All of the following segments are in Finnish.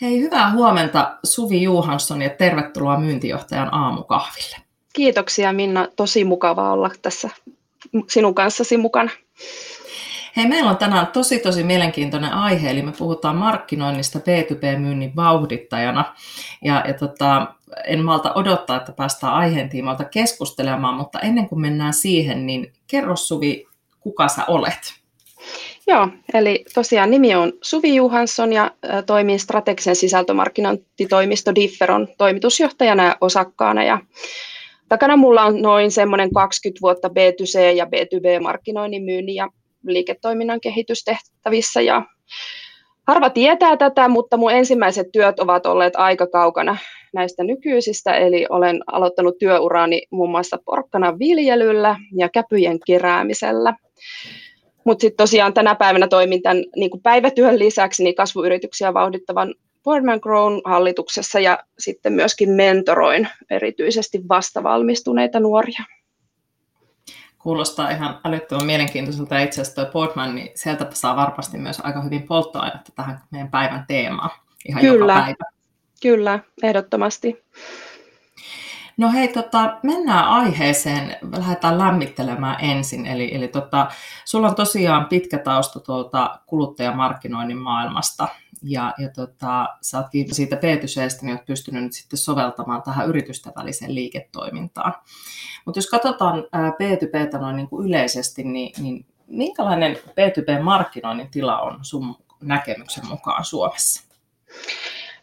Hei, hyvää huomenta Suvi Juhansson ja tervetuloa myyntijohtajan aamukahville. Kiitoksia Minna, tosi mukava olla tässä sinun kanssasi mukana. Hei, meillä on tänään tosi tosi mielenkiintoinen aihe, eli me puhutaan markkinoinnista B2B-myynnin vauhdittajana. Ja, ja tota, en malta odottaa, että päästään aiheen tiimoilta keskustelemaan, mutta ennen kuin mennään siihen, niin kerro Suvi, kuka sä olet? Joo, eli tosiaan nimi on Suvi Juhansson ja toimin strategisen sisältömarkkinointitoimisto Differon toimitusjohtajana ja osakkaana. Ja takana mulla on noin semmoinen 20 vuotta B2C ja B2B-markkinoinnin myynnin ja liiketoiminnan kehitystehtävissä. Ja harva tietää tätä, mutta mun ensimmäiset työt ovat olleet aika kaukana näistä nykyisistä, eli olen aloittanut työurani muun muassa porkkana viljelyllä ja käpyjen keräämisellä. Mutta sitten tosiaan tänä päivänä toimin tämän niin päivätyön lisäksi niin kasvuyrityksiä vauhdittavan Boardman Grown hallituksessa ja sitten myöskin mentoroin erityisesti vastavalmistuneita nuoria. Kuulostaa ihan älyttömän mielenkiintoiselta ja itse asiassa tuo Boardman, niin sieltä saa varmasti myös aika hyvin polttoainetta tähän meidän päivän teemaan ihan Kyllä. joka päivä. Kyllä, ehdottomasti. No hei, tota, mennään aiheeseen, lähdetään lämmittelemään ensin. Eli, eli tota, sulla on tosiaan pitkä tausta tuolta kuluttajamarkkinoinnin maailmasta ja, ja tota, sä oot siitä B2Cstä, niin oot pystynyt nyt sitten soveltamaan tähän yritysten väliseen liiketoimintaan. Mutta jos katsotaan B2Btä noin niin kuin yleisesti, niin, niin minkälainen B2B-markkinoinnin tila on sun näkemyksen mukaan Suomessa?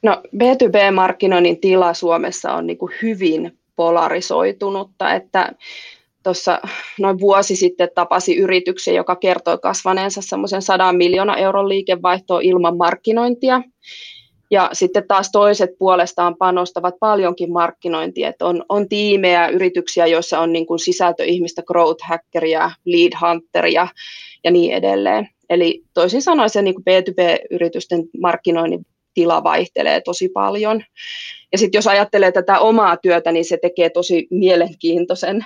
No B2B-markkinoinnin tila Suomessa on niin kuin hyvin polarisoitunutta, että tuossa noin vuosi sitten tapasi yrityksen, joka kertoi kasvaneensa semmoisen 100 miljoonaa euron liikevaihtoa ilman markkinointia. Ja sitten taas toiset puolestaan panostavat paljonkin markkinointia, että on, on tiimejä, yrityksiä, joissa on niin kuin sisältöihmistä, growth hackeria, lead hunteria ja niin edelleen. Eli toisin sanoen se niin kuin B2B-yritysten markkinoinnin tila vaihtelee tosi paljon. Ja sitten jos ajattelee tätä omaa työtä, niin se tekee tosi mielenkiintoisen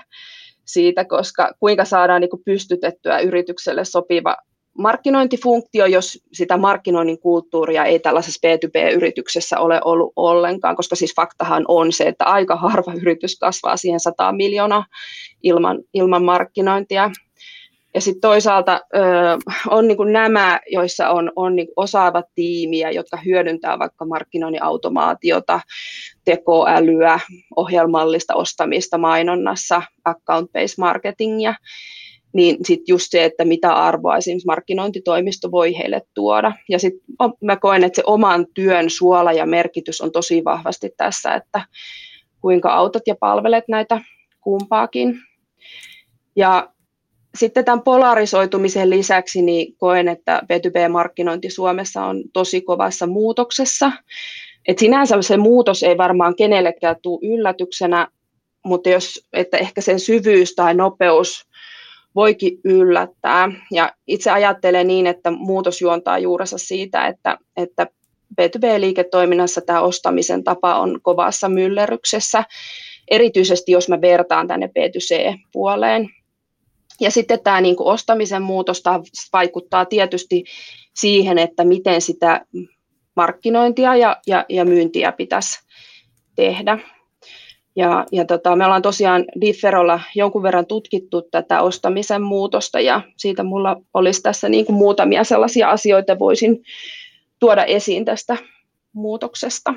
siitä, koska kuinka saadaan niin kuin pystytettyä yritykselle sopiva markkinointifunktio, jos sitä markkinoinnin kulttuuria ei tällaisessa B2B-yrityksessä ole ollut ollenkaan, koska siis faktahan on se, että aika harva yritys kasvaa siihen 100 miljoonaa ilman, ilman markkinointia. Ja sitten toisaalta on niin kuin nämä, joissa on, on niin osaavat tiimiä, jotka hyödyntää vaikka markkinoinnin automaatiota, tekoälyä, ohjelmallista ostamista mainonnassa, account-based marketingia, niin sitten just se, että mitä arvoa esimerkiksi markkinointitoimisto voi heille tuoda. Ja sitten mä koen, että se oman työn suola ja merkitys on tosi vahvasti tässä, että kuinka autat ja palvelet näitä kumpaakin. Ja sitten tämän polarisoitumisen lisäksi niin koen, että B2B-markkinointi Suomessa on tosi kovassa muutoksessa. Et sinänsä se muutos ei varmaan kenellekään tule yllätyksenä, mutta jos, että ehkä sen syvyys tai nopeus voikin yllättää. Ja itse ajattelen niin, että muutos juontaa juurensa siitä, että, että B2B-liiketoiminnassa tämä ostamisen tapa on kovassa myllerryksessä, erityisesti jos mä vertaan tänne B2C-puoleen. Ja sitten tämä niin kuin ostamisen muutos vaikuttaa tietysti siihen, että miten sitä markkinointia ja, ja, ja myyntiä pitäisi tehdä. Ja, ja tota, me ollaan tosiaan Differolla jonkun verran tutkittu tätä ostamisen muutosta ja siitä mulla olisi tässä niin kuin muutamia sellaisia asioita, voisin tuoda esiin tästä muutoksesta.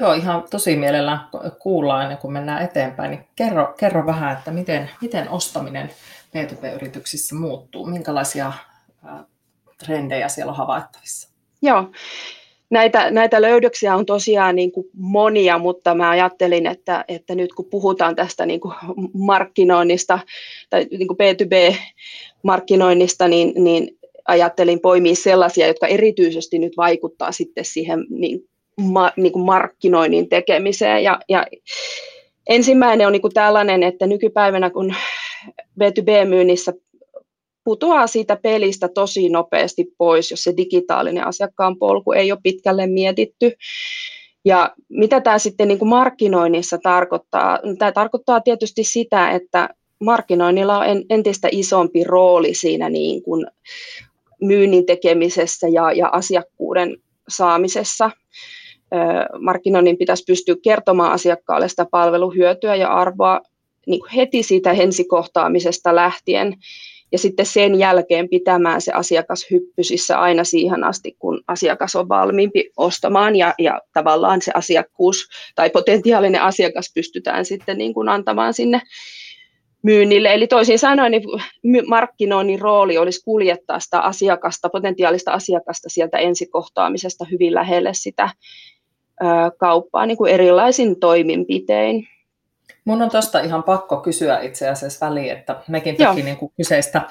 Joo, ihan tosi mielellään kuullaan ennen kuin mennään eteenpäin. Niin kerro, kerro vähän, että miten, miten ostaminen B2B-yrityksissä muuttuu, minkälaisia trendejä siellä on havaittavissa? Joo, näitä, näitä löydöksiä on tosiaan niin kuin monia, mutta mä ajattelin, että, että nyt kun puhutaan tästä niin kuin markkinoinnista tai niin kuin B2B-markkinoinnista, niin, niin ajattelin poimia sellaisia, jotka erityisesti nyt vaikuttaa sitten siihen niin, ma, niin kuin markkinoinnin tekemiseen. Ja, ja ensimmäinen on niin kuin tällainen, että nykypäivänä kun B2B-myynnissä putoaa siitä pelistä tosi nopeasti pois, jos se digitaalinen asiakkaan polku ei ole pitkälle mietitty. Ja mitä tämä sitten niin kuin markkinoinnissa tarkoittaa? Tämä tarkoittaa tietysti sitä, että markkinoinnilla on entistä isompi rooli siinä niin kuin myynnin tekemisessä ja, ja asiakkuuden saamisessa. Markkinoinnin pitäisi pystyä kertomaan asiakkaalle sitä palveluhyötyä ja arvoa niin kuin heti siitä ensikohtaamisesta lähtien ja sitten sen jälkeen pitämään se asiakas hyppysissä aina siihen asti, kun asiakas on valmiimpi ostamaan ja, ja tavallaan se asiakkuus tai potentiaalinen asiakas pystytään sitten niin kuin antamaan sinne myynnille. Eli toisin sanoen niin markkinoinnin rooli olisi kuljettaa sitä asiakasta, potentiaalista asiakasta sieltä ensikohtaamisesta hyvin lähelle sitä kauppaa niin kuin erilaisin toimenpitein. Mun on tuosta ihan pakko kysyä itse asiassa väliin, että mekin toki niin kuin kyseistä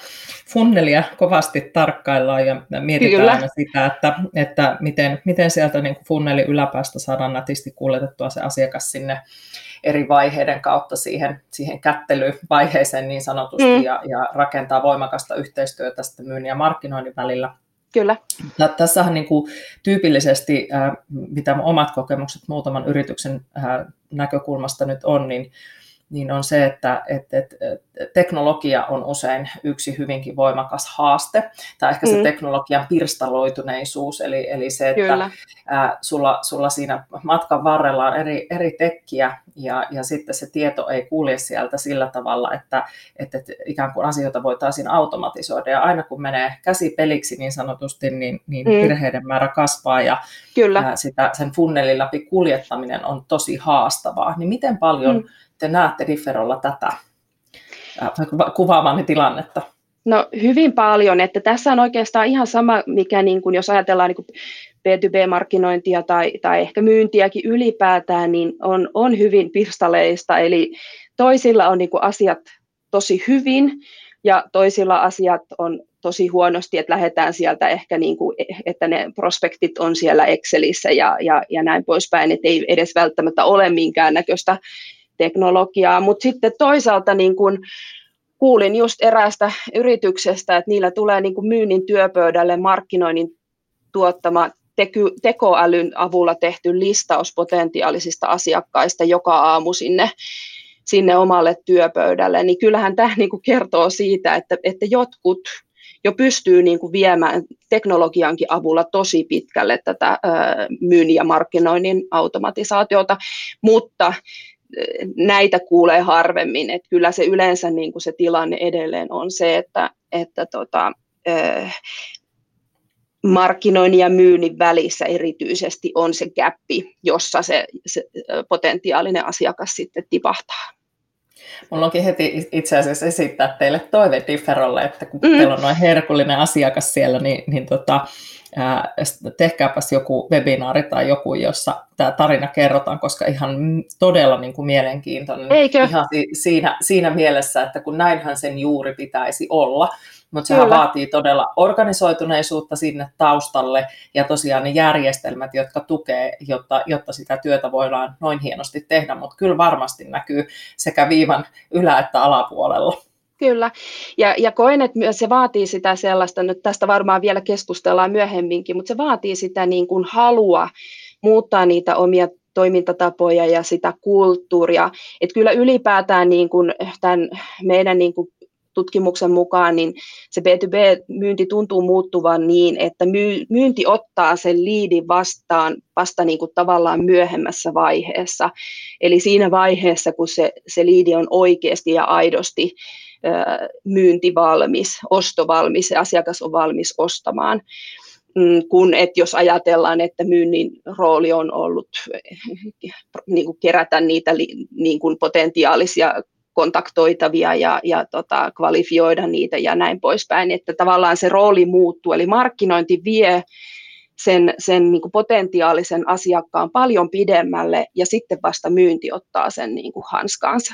funnelia kovasti tarkkaillaan ja mietitään Kyllä. aina sitä, että, että miten, miten sieltä niin kuin funnelin yläpäästä saadaan nätisti kuljetettua se asiakas sinne eri vaiheiden kautta siihen, siihen kättelyvaiheeseen niin sanotusti mm. ja, ja rakentaa voimakasta yhteistyötä sitten myynnin ja markkinoinnin välillä. Kyllä. Tässähän niin kuin tyypillisesti, mitä omat kokemukset muutaman yrityksen näkökulmasta nyt on, niin niin on se, että että että teknologia on usein yksi hyvinkin voimakas haaste, tai ehkä se mm. teknologian pirstaloituneisuus, eli, eli se, että Kyllä. ää, sulla, sulla siinä matkan varrella on eri, eri tekkiä, ja, ja sitten se tieto ei kulje sieltä sillä tavalla, että, että, että ikään kuin asioita voitaisiin automatisoida, ja aina kun menee käsi peliksi niin sanotusti, niin, niin mm. virheiden määrä kasvaa, ja Kyllä. Ää, sitä, sen funnelin läpi kuljettaminen on tosi haastavaa, niin miten paljon mm te näette Differolla tätä kuvaamani tilannetta? No hyvin paljon, että tässä on oikeastaan ihan sama, mikä niin kuin, jos ajatellaan niin kuin B2B-markkinointia tai, tai ehkä myyntiäkin ylipäätään, niin on, on hyvin pirstaleista, eli toisilla on niin kuin asiat tosi hyvin ja toisilla asiat on tosi huonosti, että lähdetään sieltä ehkä, niin kuin, että ne prospektit on siellä Excelissä ja, ja, ja näin poispäin, että ei edes välttämättä ole minkäännäköistä teknologiaa, mutta sitten toisaalta niin kun kuulin just eräästä yrityksestä, että niillä tulee niin kuin myynnin työpöydälle markkinoinnin tuottama teky, tekoälyn avulla tehty listaus potentiaalisista asiakkaista joka aamu sinne, sinne omalle työpöydälle, niin kyllähän tämä niin kuin kertoo siitä, että, että jotkut jo pystyy niin kuin viemään teknologiankin avulla tosi pitkälle tätä myynnin ja markkinoinnin automatisaatiota, mutta näitä kuulee harvemmin, että kyllä se yleensä niin kuin se tilanne edelleen on se, että, että tota, markkinoinnin ja myynnin välissä erityisesti on se gappi, jossa se, se potentiaalinen asiakas sitten tipahtaa. Mulla onkin heti itse asiassa esittää teille toive Differolle, että kun mm. teillä on noin herkullinen asiakas siellä, niin, niin tota, tehkääpäs joku webinaari tai joku, jossa tämä tarina kerrotaan, koska ihan todella niin kuin mielenkiintoinen. Eikö? Ihan siinä, siinä mielessä, että kun näinhän sen juuri pitäisi olla, mutta sehän Kyllä. vaatii todella organisoituneisuutta sinne taustalle ja tosiaan ne järjestelmät, jotka tukee, jotta, jotta sitä työtä voidaan noin hienosti tehdä, mutta kyllä varmasti näkyy sekä viivan ylä- että alapuolella. Kyllä, ja, ja koen, että myös se vaatii sitä sellaista, nyt tästä varmaan vielä keskustellaan myöhemminkin, mutta se vaatii sitä niin kuin halua muuttaa niitä omia toimintatapoja ja sitä kulttuuria. Että kyllä ylipäätään niin kuin tämän meidän niin kuin tutkimuksen mukaan, niin se B2B-myynti tuntuu muuttuvan niin, että myynti ottaa sen liidin vastaan vasta niin kuin tavallaan myöhemmässä vaiheessa. Eli siinä vaiheessa, kun se, se liidi on oikeasti ja aidosti myyntivalmis, ostovalmis, se asiakas on valmis ostamaan. Mm, kun et jos ajatellaan, että myynnin rooli on ollut niin kuin kerätä niitä niin kuin potentiaalisia kontaktoitavia ja, ja tota, kvalifioida niitä ja näin poispäin, että tavallaan se rooli muuttuu, eli markkinointi vie sen, sen niin kuin potentiaalisen asiakkaan paljon pidemmälle ja sitten vasta myynti ottaa sen niin kuin hanskaansa.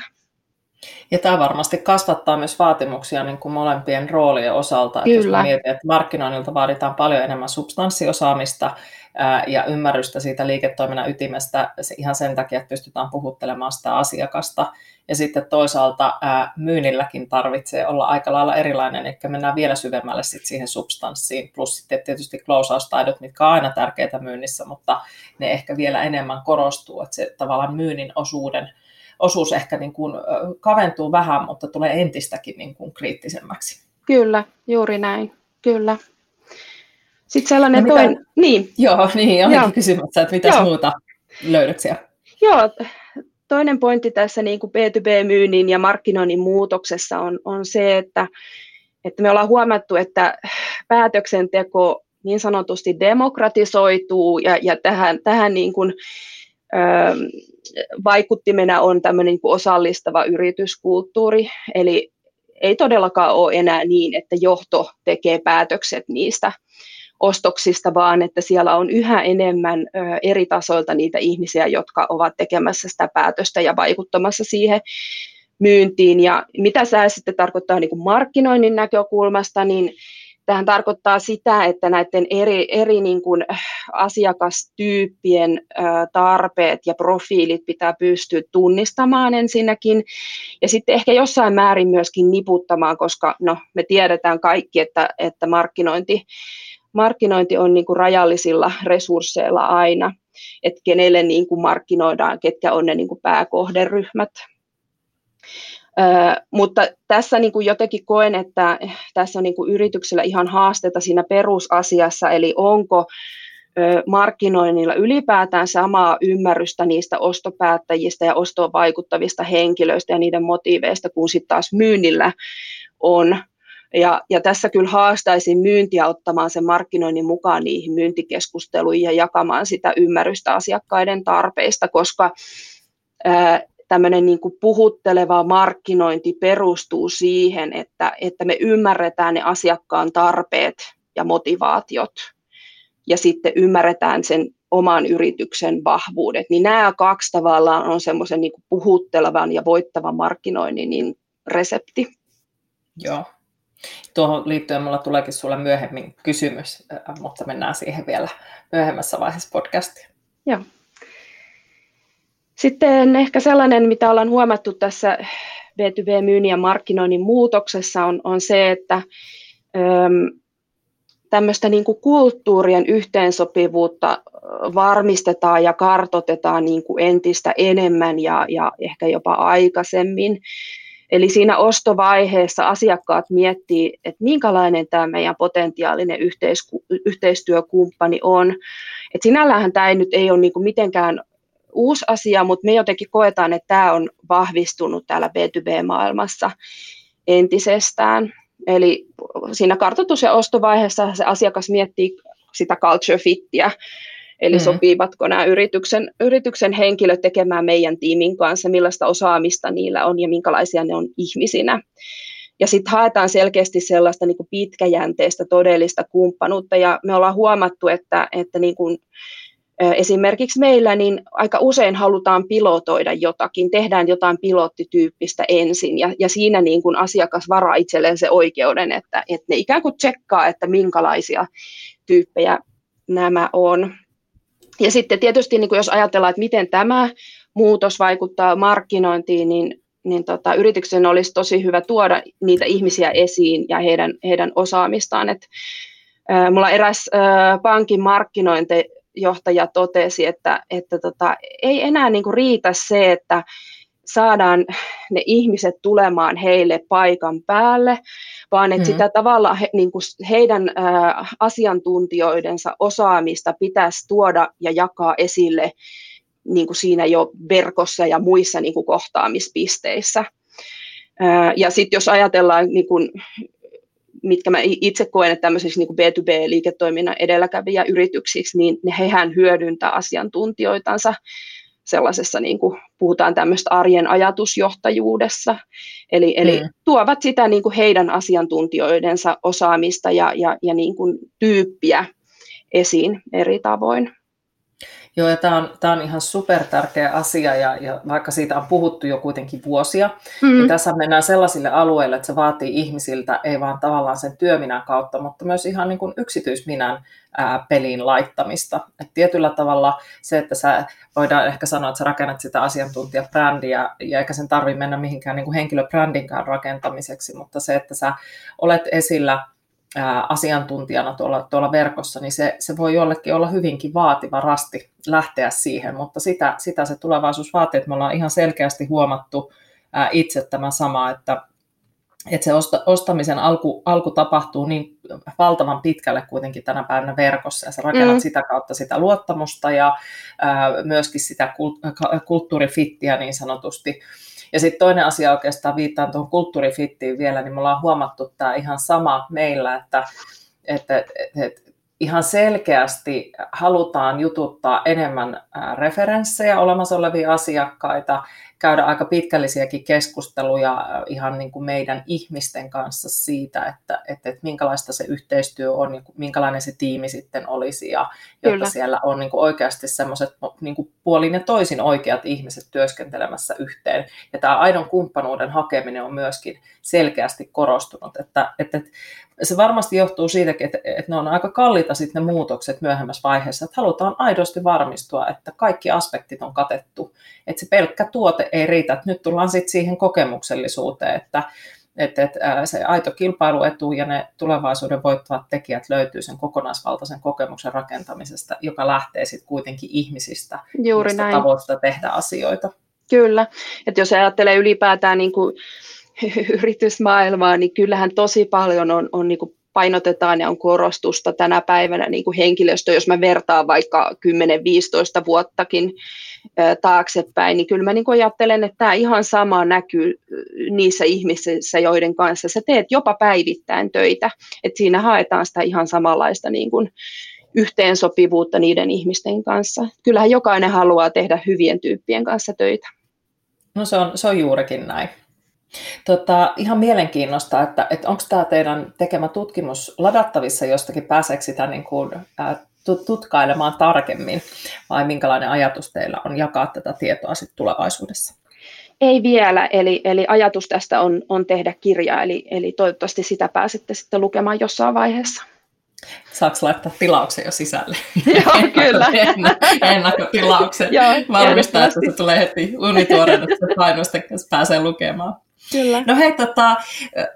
Ja tämä varmasti kasvattaa myös vaatimuksia niin kuin molempien roolien osalta. Että jos mietin, että markkinoinnilta vaaditaan paljon enemmän substanssiosaamista ää, ja ymmärrystä siitä liiketoiminnan ytimestä ihan sen takia, että pystytään puhuttelemaan sitä asiakasta. Ja sitten toisaalta ää, myynnilläkin tarvitsee olla aika lailla erilainen, eli mennään vielä syvemmälle sit siihen substanssiin, plus sitten tietysti closeaustaidot, mitkä on aina tärkeitä myynnissä, mutta ne ehkä vielä enemmän korostuu, että se tavallaan myynnin osuuden osuus ehkä niin kuin kaventuu vähän, mutta tulee entistäkin niin kuin kriittisemmäksi. Kyllä, juuri näin, kyllä. Sitten sellainen no toinen, niin. Joo, niin, olenkin kysymässä, että mitä muuta löydöksiä? Joo, toinen pointti tässä niin kuin B2B-myynnin ja markkinoinnin muutoksessa on, on se, että, että me ollaan huomattu, että päätöksenteko niin sanotusti demokratisoituu ja, ja tähän, tähän niin kuin, vaikuttimena on tämmöinen niin osallistava yrityskulttuuri, eli ei todellakaan ole enää niin, että johto tekee päätökset niistä ostoksista, vaan että siellä on yhä enemmän eri tasoilta niitä ihmisiä, jotka ovat tekemässä sitä päätöstä ja vaikuttamassa siihen myyntiin. Ja mitä tämä sitten tarkoittaa niin kuin markkinoinnin näkökulmasta, niin Tähän tarkoittaa sitä, että näiden eri, eri niin kuin asiakastyyppien tarpeet ja profiilit pitää pystyä tunnistamaan ensinnäkin, ja sitten ehkä jossain määrin myöskin niputtamaan, koska no, me tiedetään kaikki, että, että markkinointi, markkinointi on niin kuin rajallisilla resursseilla aina, että kenelle niin kuin markkinoidaan, ketkä on ne niin kuin pääkohderyhmät mutta tässä niin kuin jotenkin koen, että tässä on niin kuin yrityksellä ihan haasteita siinä perusasiassa, eli onko markkinoinnilla ylipäätään samaa ymmärrystä niistä ostopäättäjistä ja ostoon vaikuttavista henkilöistä ja niiden motiiveista kuin sitten taas myynnillä on. Ja, ja tässä kyllä haastaisin myyntiä ottamaan sen markkinoinnin mukaan niihin myyntikeskusteluihin ja jakamaan sitä ymmärrystä asiakkaiden tarpeista, koska tämmöinen niin kuin puhutteleva markkinointi perustuu siihen, että, että me ymmärretään ne asiakkaan tarpeet ja motivaatiot ja sitten ymmärretään sen oman yrityksen vahvuudet. Niin nämä kaksi tavallaan on semmoisen niin puhuttelevan ja voittavan markkinoinnin niin resepti. Joo. Tuohon liittyen minulla tuleekin sinulle myöhemmin kysymys, mutta mennään siihen vielä myöhemmässä vaiheessa podcastia. Joo. Sitten ehkä sellainen, mitä ollaan huomattu tässä B2B-myynnin ja markkinoinnin muutoksessa, on, on se, että äm, tämmöistä niin kuin kulttuurien yhteensopivuutta varmistetaan ja kartotetaan niin kuin entistä enemmän ja, ja ehkä jopa aikaisemmin. Eli siinä ostovaiheessa asiakkaat miettii, että minkälainen tämä meidän potentiaalinen yhteistyökumppani on. Et sinällähän tämä ei nyt ei ole kuin mitenkään uusi asia, mutta me jotenkin koetaan, että tämä on vahvistunut täällä B2B-maailmassa entisestään. Eli siinä kartoitus- ja ostovaiheessa se asiakas miettii sitä culture fittiä, eli mm. sopivatko nämä yrityksen, yrityksen henkilöt tekemään meidän tiimin kanssa, millaista osaamista niillä on ja minkälaisia ne on ihmisinä. Ja sitten haetaan selkeästi sellaista niin kuin pitkäjänteistä todellista kumppanuutta, ja me ollaan huomattu, että, että niin kuin Esimerkiksi meillä niin aika usein halutaan pilotoida jotakin, tehdään jotain pilottityyppistä ensin ja, ja siinä niin kuin asiakas varaa itselleen se oikeuden, että, että ne ikään kuin tsekkaa, että minkälaisia tyyppejä nämä on. Ja sitten tietysti niin kuin jos ajatellaan, että miten tämä muutos vaikuttaa markkinointiin, niin, niin tota, yrityksen olisi tosi hyvä tuoda niitä ihmisiä esiin ja heidän, heidän osaamistaan. Et, äh, mulla eräs pankin markkinointi johtaja totesi, että, että tota, ei enää niin kuin riitä se, että saadaan ne ihmiset tulemaan heille paikan päälle, vaan että mm. sitä tavalla he, niin kuin heidän ä, asiantuntijoidensa osaamista pitäisi tuoda ja jakaa esille niin kuin siinä jo verkossa ja muissa niin kuin kohtaamispisteissä. Ja sitten jos ajatellaan niin kuin mitkä mä itse koen, että tämmöisissä niin B2B-liiketoiminnan edelläkävijä yrityksiksi, niin ne hehän hyödyntää asiantuntijoitansa sellaisessa, niin kuin puhutaan tämmöistä arjen ajatusjohtajuudessa, eli, eli mm. tuovat sitä niin kuin heidän asiantuntijoidensa osaamista ja, ja, ja niin kuin tyyppiä esiin eri tavoin. Joo, ja tämä on, tämä on ihan super tärkeä asia, ja, ja vaikka siitä on puhuttu jo kuitenkin vuosia, mm. niin tässä mennään sellaisille alueille, että se vaatii ihmisiltä ei vaan tavallaan sen työminän kautta, mutta myös ihan niin kuin yksityisminän ää, peliin laittamista. Et tietyllä tavalla se, että sä voidaan ehkä sanoa, että sä rakennat sitä asiantuntijabrändiä, ja eikä sen tarvitse mennä mihinkään niin kuin henkilöbrändinkaan rakentamiseksi, mutta se, että sä olet esillä asiantuntijana tuolla, tuolla verkossa, niin se, se voi jollekin olla hyvinkin vaativa rasti lähteä siihen, mutta sitä, sitä se tulevaisuus vaatii, että me ollaan ihan selkeästi huomattu itse tämä sama, että, että se osta, ostamisen alku, alku tapahtuu niin valtavan pitkälle kuitenkin tänä päivänä verkossa, ja sä rakennat mm. sitä kautta sitä luottamusta ja ää, myöskin sitä kulttuurifittiä niin sanotusti, ja sitten toinen asia oikeastaan viittaan tuohon kulttuurifittiin vielä, niin me ollaan huomattu tämä ihan sama meillä, että, että, että ihan selkeästi halutaan jututtaa enemmän referenssejä olemassa olevia asiakkaita, käydä aika pitkällisiäkin keskusteluja ihan niin kuin meidän ihmisten kanssa siitä, että, että, että minkälaista se yhteistyö on ja minkälainen se tiimi sitten olisi, ja jotta Kyllä. siellä on niin kuin oikeasti semmoiset niin kuin puolin ja toisin oikeat ihmiset työskentelemässä yhteen. Ja tämä aidon kumppanuuden hakeminen on myöskin selkeästi korostunut, että, että se varmasti johtuu siitä, että, että ne on aika kalliita sitten ne muutokset myöhemmässä vaiheessa, että halutaan aidosti varmistua, että kaikki aspektit on katettu, että se pelkkä tuote ei riitä, nyt tullaan sitten siihen kokemuksellisuuteen, että, että, että se aito kilpailuetu ja ne tulevaisuuden voittavat tekijät löytyy sen kokonaisvaltaisen kokemuksen rakentamisesta, joka lähtee sitten kuitenkin ihmisistä, Juuri näin. tavoista tehdä asioita. Kyllä, että jos ajattelee ylipäätään niin kuin yritysmaailmaa, niin kyllähän tosi paljon on, on niin kuin painotetaan ja on korostusta tänä päivänä niin kuin henkilöstö, jos mä vertaan vaikka 10-15 vuottakin taaksepäin, niin kyllä mä niin kuin ajattelen, että tämä ihan sama näkyy niissä ihmisissä, joiden kanssa sä teet jopa päivittäin töitä, että siinä haetaan sitä ihan samanlaista niin kuin yhteensopivuutta niiden ihmisten kanssa. Kyllähän jokainen haluaa tehdä hyvien tyyppien kanssa töitä. No se on, se on juurikin näin. Tota, ihan mielenkiinnosta, että, että onko tämä teidän tekemä tutkimus ladattavissa jostakin, pääseekö sitä niin kuin, ää, tutkailemaan tarkemmin, vai minkälainen ajatus teillä on jakaa tätä tietoa sitten tulevaisuudessa? Ei vielä, eli, eli ajatus tästä on, on tehdä kirja, eli, eli toivottavasti sitä pääsette sitten lukemaan jossain vaiheessa. Saako laittaa tilauksen jo sisälle? Joo, kyllä. Ennakkotilauksen. Valmistaa, että se tulee heti unituoreena, että painosta pääsee lukemaan. Kyllä. No hei, tota,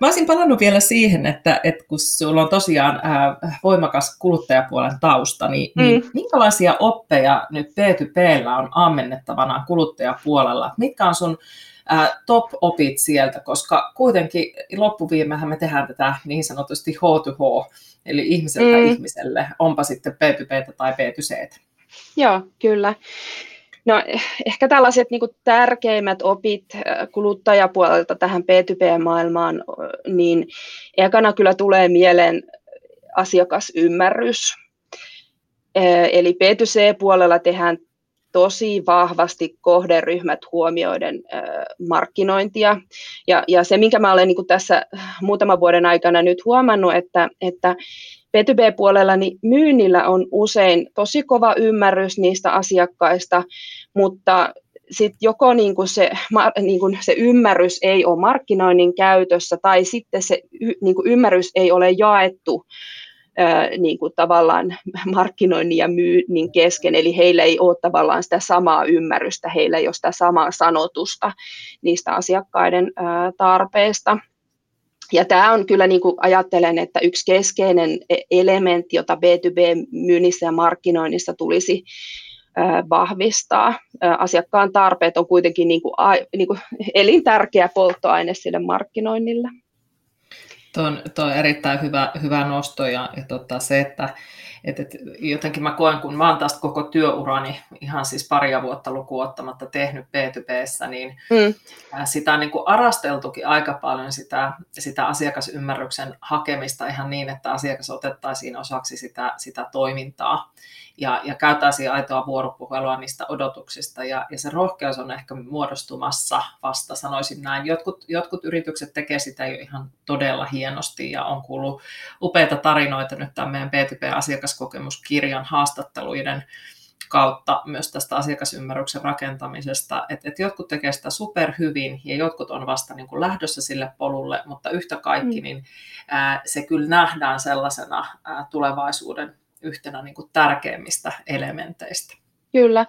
mä olisin palannut vielä siihen, että, että kun sulla on tosiaan ää, voimakas kuluttajapuolen tausta, niin, mm. niin minkälaisia oppeja nyt B2Bllä on ammennettavana kuluttajapuolella? Mitkä on sun ää, top-opit sieltä, koska kuitenkin loppuviimehän me tehdään tätä niin sanotusti H2H, eli ihmiseltä mm. ihmiselle, onpa sitten B2B tai B2C. Joo, kyllä. No ehkä tällaiset niin kuin tärkeimmät opit äh, kuluttajapuolelta tähän B2B-maailmaan, niin ekana kyllä tulee mieleen asiakasymmärrys. Eli B2C-puolella tehdään tosi vahvasti kohderyhmät huomioiden markkinointia. Ja, ja se, minkä mä olen niin tässä muutaman vuoden aikana nyt huomannut, että, että B2B-puolella niin myynnillä on usein tosi kova ymmärrys niistä asiakkaista, mutta sitten joko niin kuin se, niin kuin se ymmärrys ei ole markkinoinnin käytössä tai sitten se niin kuin ymmärrys ei ole jaettu niin kuin tavallaan markkinoinnin ja myynnin kesken, eli heillä ei ole tavallaan sitä samaa ymmärrystä, heillä ei ole sitä samaa sanotusta niistä asiakkaiden tarpeista. Ja tämä on kyllä, niin kuin ajattelen, että yksi keskeinen e-, elementti, jota B2B-myynnissä ja markkinoinnissa tulisi vahvistaa. Asiakkaan tarpeet on kuitenkin niin kuin, niin kuin elintärkeä polttoaine sille markkinoinnille. Tuo on, tuo on erittäin hyvä, hyvä nosto ja, ja tota, se, että et, et, jotenkin mä koen, kun mä oon taas koko työurani ihan siis paria vuotta lukuun ottamatta tehnyt B2Bssä, niin mm. sitä on niin kuin arasteltukin aika paljon sitä, sitä asiakasymmärryksen hakemista ihan niin, että asiakas otettaisiin osaksi sitä, sitä toimintaa ja, ja käytäisiin aitoa vuoropuhelua niistä odotuksista. Ja, ja se rohkeus on ehkä muodostumassa vasta, sanoisin näin. Jotkut, jotkut yritykset tekevät sitä jo ihan todella hienosti ja on kuullut upeita tarinoita nyt tämän meidän B2B-asiakaskokemuskirjan haastatteluiden kautta myös tästä asiakasymmärryksen rakentamisesta, että, että jotkut tekevät sitä superhyvin ja jotkut on vasta niin kuin lähdössä sille polulle, mutta yhtä kaikki, mm. niin ää, se kyllä nähdään sellaisena ää, tulevaisuuden yhtenä niin kuin tärkeimmistä elementeistä. Kyllä,